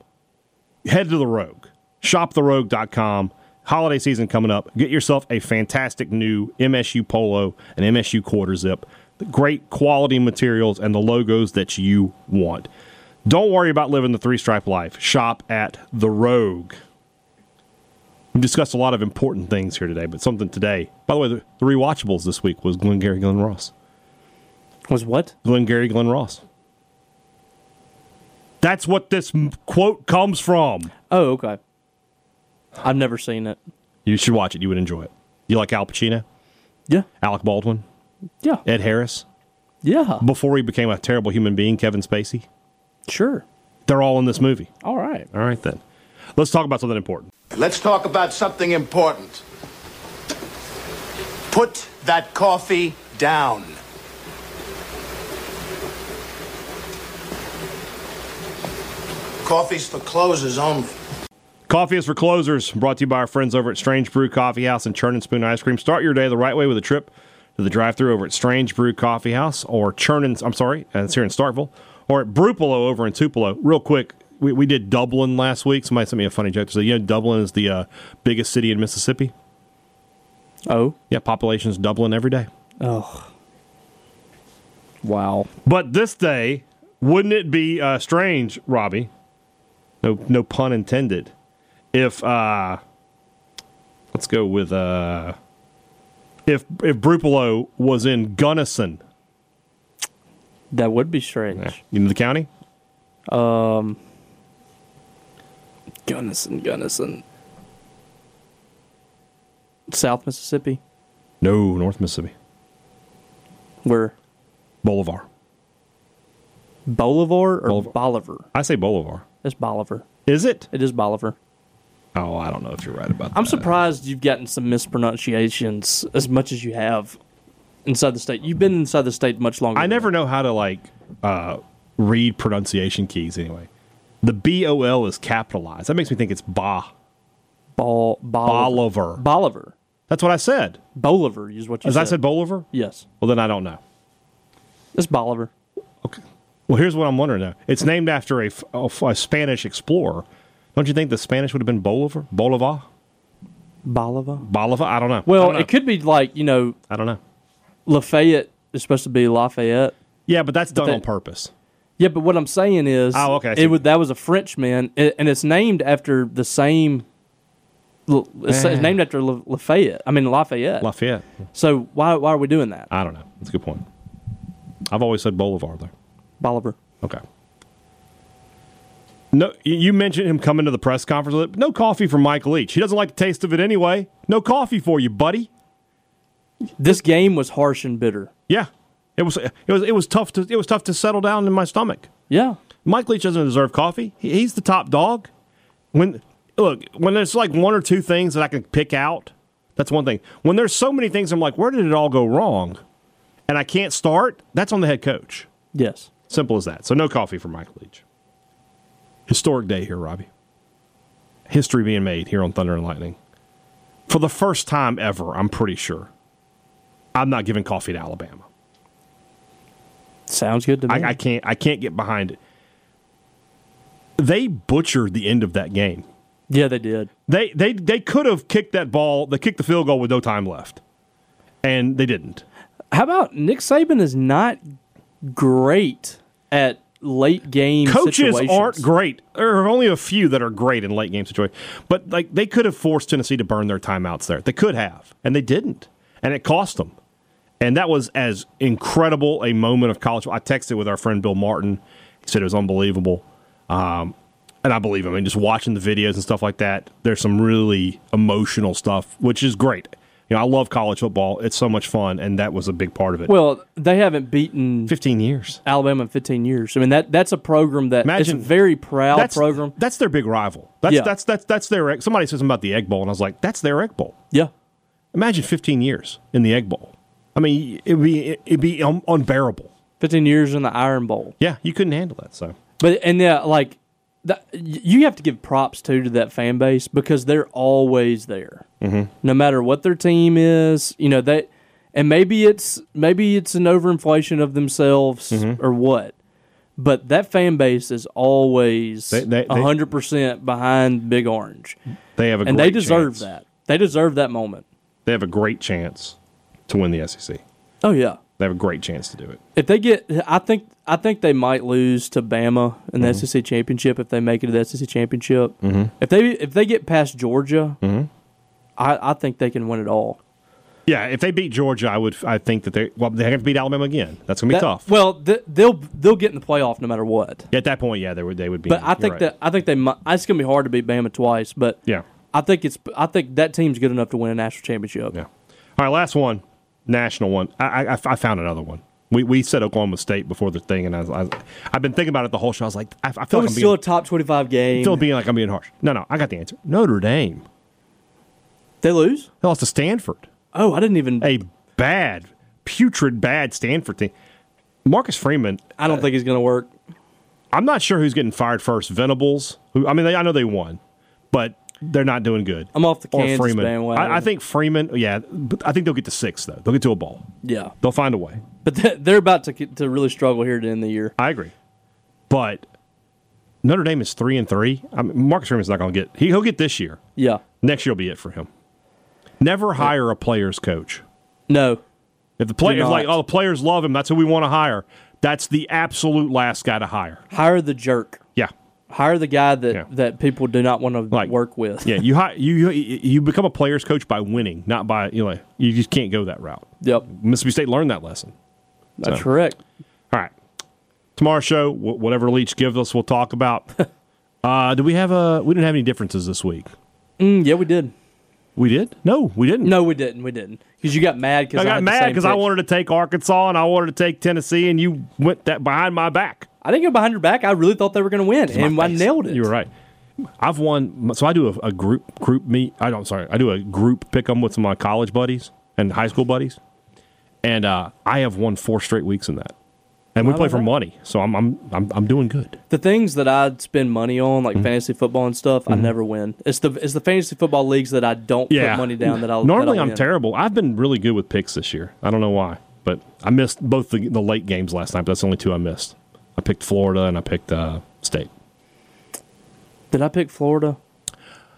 Head to the Rogue. ShopTheRogue.com holiday season coming up. Get yourself a fantastic new MSU polo and MSU quarter zip. The Great quality materials and the logos that you want. Don't worry about living the three stripe life. Shop at The Rogue. We've discussed a lot of important things here today, but something today. By the way, the, the rewatchables this week was Glengarry Glen Ross. Was what? Glengarry Glen Ross. That's what this quote comes from. Oh, okay. I've never seen it. You should watch it. You would enjoy it. You like Al Pacino? Yeah. Alec Baldwin? Yeah. Ed Harris? Yeah. Before he became a terrible human being, Kevin Spacey? Sure. They're all in this movie. All right. All right, then. Let's talk about something important. Let's talk about something important. Put that coffee down. Coffee's for closers only. Coffee is for closers, brought to you by our friends over at Strange Brew Coffee House and Churn and Spoon Ice Cream. Start your day the right way with a trip to the drive-thru over at Strange Brew Coffee House or Churn and, I'm sorry, and it's here in Starkville, or at Brupolo over in Tupelo. Real quick, we, we did Dublin last week. Somebody sent me a funny joke. So, you know, Dublin is the uh, biggest city in Mississippi. Oh. Yeah, population's doubling every day. Oh. Wow. But this day, wouldn't it be uh, strange, Robbie? No, no pun intended. If uh, let's go with uh, if if Brupolo was in Gunnison, That would be strange. you know the county. Um. Gunnison, Gunnison. South Mississippi. No, North Mississippi. Where? Bolivar. Bolivar or Bolivar. Bolivar? I say Bolivar. It's Bolivar. Is it? It is Bolivar. Oh, I don't know if you're right about that. I'm surprised you've gotten some mispronunciations as much as you have inside the state. You've been inside the state much longer. I never know how to like uh, read pronunciation keys. Anyway, the B O L is capitalized. That makes me think it's Ba. Bol- Bolivar. Bolivar. That's what I said. Bolivar is what you As said. I said, Bolivar. yes. Well, then I don't know. It's Bolivar. Okay. Well, here's what I'm wondering now. It's named after a Spanish explorer. Don't you think the Spanish would have been Bolivar? Bolivar? Bolivar. Bolivar? I don't know. Well, don't know. it could be like, you know, I don't know. Lafayette is supposed to be Lafayette. Yeah, but that's done that- on purpose. Yeah, but what I'm saying is, Oh, okay, it would, that was a Frenchman, and it's named after the same. It's, it's named after La- Lafayette. I mean Lafayette. Lafayette. so why why are we doing that? I don't know. That's a good point. I've always said Bolivar, though. Bolivar. Okay. No, you mentioned him coming to the press conference. No coffee for Mike Leach. He doesn't like the taste of it anyway. No coffee for you, buddy. This game was harsh and bitter. Yeah, it was. It was. It was tough to. It was tough to settle down in my stomach. Yeah. Mike Leach doesn't deserve coffee. He, he's the top dog. When look, when there's like one or two things that I can pick out, that's one thing. When there's so many things, I'm like, where did it all go wrong? And I can't start. That's on the head coach. Yes. Simple as that. So no coffee for Mike Leach. Historic day here, Robbie. History being made here on Thunder and Lightning. For the first time ever, I'm pretty sure. I'm not giving coffee to Alabama. Sounds good to me. I, I can't. I can't get behind it. They butchered the end of that game. yeah, they did. They they they could have kicked that ball. They kicked the field goal with no time left, and they didn't. How about Nick Saban is not great at late game coaches situations. aren't great. There are only a few that are great in late game situations. But like they could have forced Tennessee to burn their timeouts there. They could have, and they didn't, and it cost them. And that was as incredible a moment of college. I texted with our friend Bill Martin. He said it was unbelievable, um, and I believe him. I mean, just watching the videos and stuff like that. There's some really emotional stuff, which is great. You know, I love college football. It's so much fun, and that was a big part of it. Well, they haven't beaten 15 years. Alabama in 15 years. I mean that that's a program that Imagine- it's a very proud that's, program. That's their big rival. That's Yeah. that's that's that's their. egg- Somebody says something about the Egg Bowl, and I was like, that's their Egg Bowl. Yeah. Imagine 15 years in the Egg Bowl. I mean, it'd be it'd be un- unbearable. 15 years in the Iron Bowl. Yeah, you couldn't handle that. So But and yeah, like that, you have to give props too to that fan base because they're always there, mm-hmm. no matter what their team is. You know that, and maybe it's maybe it's an overinflation of themselves Mm-hmm. or what. But that fan base is always hundred percent behind Big Orange, they have a and they deserve chance. that. They deserve that moment. They have a great chance to win the SEC. Oh yeah. They have a great chance to do it. If they get, I think, I think they might lose to Bama in the Mm-hmm. SEC championship if they make it to the SEC championship. Mm-hmm. If they if they get past Georgia, Mm-hmm. I, I think they can win it all. Yeah, if they beat Georgia, I would. I think that they well they have to beat Alabama again. That's gonna be That- tough. Well, th- they'll they'll get in the playoff no matter what. At that point, yeah, they would. They would be. But I think right. that I think they might. It's going to be hard to beat Bama twice. But Yeah. I think it's I think that team's good enough to win a national championship. Yeah. All right, last one, national one. I, I, I found another one. We, we said Oklahoma State before the thing, and I, was- I, I've been thinking about it the whole show. I was like, I, I feel So like it's I'm still being, a top twenty five game. Still being like I'm being harsh. No, no, I got the answer. Notre Dame. they lose. They lost to Stanford. Oh, I didn't even. A bad, putrid, bad Stanford team. Marcus Freeman. I don't think he's going to work. I'm not sure who's getting fired first. Venables. Who I mean, they, I know they won, but they're not doing good. I'm off the or Kansas Freeman. bandwagon. I, I think Freeman. Yeah, but I think they'll get to six though. They'll get to a bowl. Yeah, They'll find a way. but they- they're about to get- to really struggle here to end the year. I agree, but Notre Dame is three and three. I mean, Marcus Freeman's not going to get. He, he'll get this year. Yeah. Next year will be it for him. Never hire a player's coach. No. If the play, Do if like, not. oh, the players love him, that's who we want to hire. That's the absolute last guy to hire. Hire the jerk. Hire the guy that, Yeah. that people do not want to Like- work with. yeah. You hi- you you become a player's coach by winning, not by you know. You just can't go that route. Yep. Mississippi State learned that lesson. That's So- correct. All right. Tomorrow's show, whatever Leach gives us, we'll talk about. uh, do we have a? We didn't have any differences this week. Mm, yeah, we did. We did? No, we didn't. No, we didn't. We didn't. Because you got mad because I I, got had mad because I wanted to take Arkansas and I wanted to take Tennessee, and you went that behind my back. I didn't go behind your back. I really thought they were going to win, and I nailed it. You were right. I've won. So I do a, a group group meet. I don't. Sorry, I do a group pick pick 'em with some of my college buddies and high school buddies, and uh, I have won four straight weeks in that. And we How play for that? money, so I'm I'm I'm, I'm doing good. The things that I'd spend money on, Mm-hmm. like fantasy football and stuff, I never win. It's the it's the fantasy football leagues that I don't Yeah. put money down that I'll Normally that I'm terrible. I've been really good with picks this year. I don't know why, but I missed both the, the late games last night. But that's the only two I missed. I picked Florida and I picked uh, State. Did I pick Florida?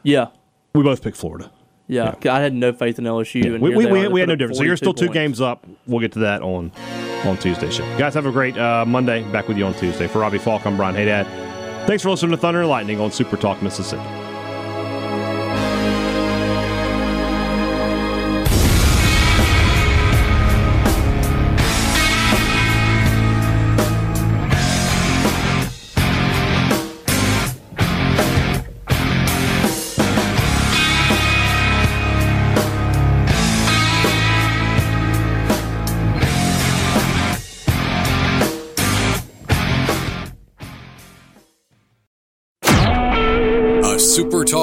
Yeah. We both picked Florida. Yeah, I had no faith in LSU. and We, we, we, we had no difference. So you're still two points. games up. We'll get to that on on Tuesday show. Guys, have a great uh, Monday. Back with you on Tuesday. For Robbie Falk, I'm Brian Haydad. Thanks for listening to Thunder and Lightning on Super Talk Mississippi.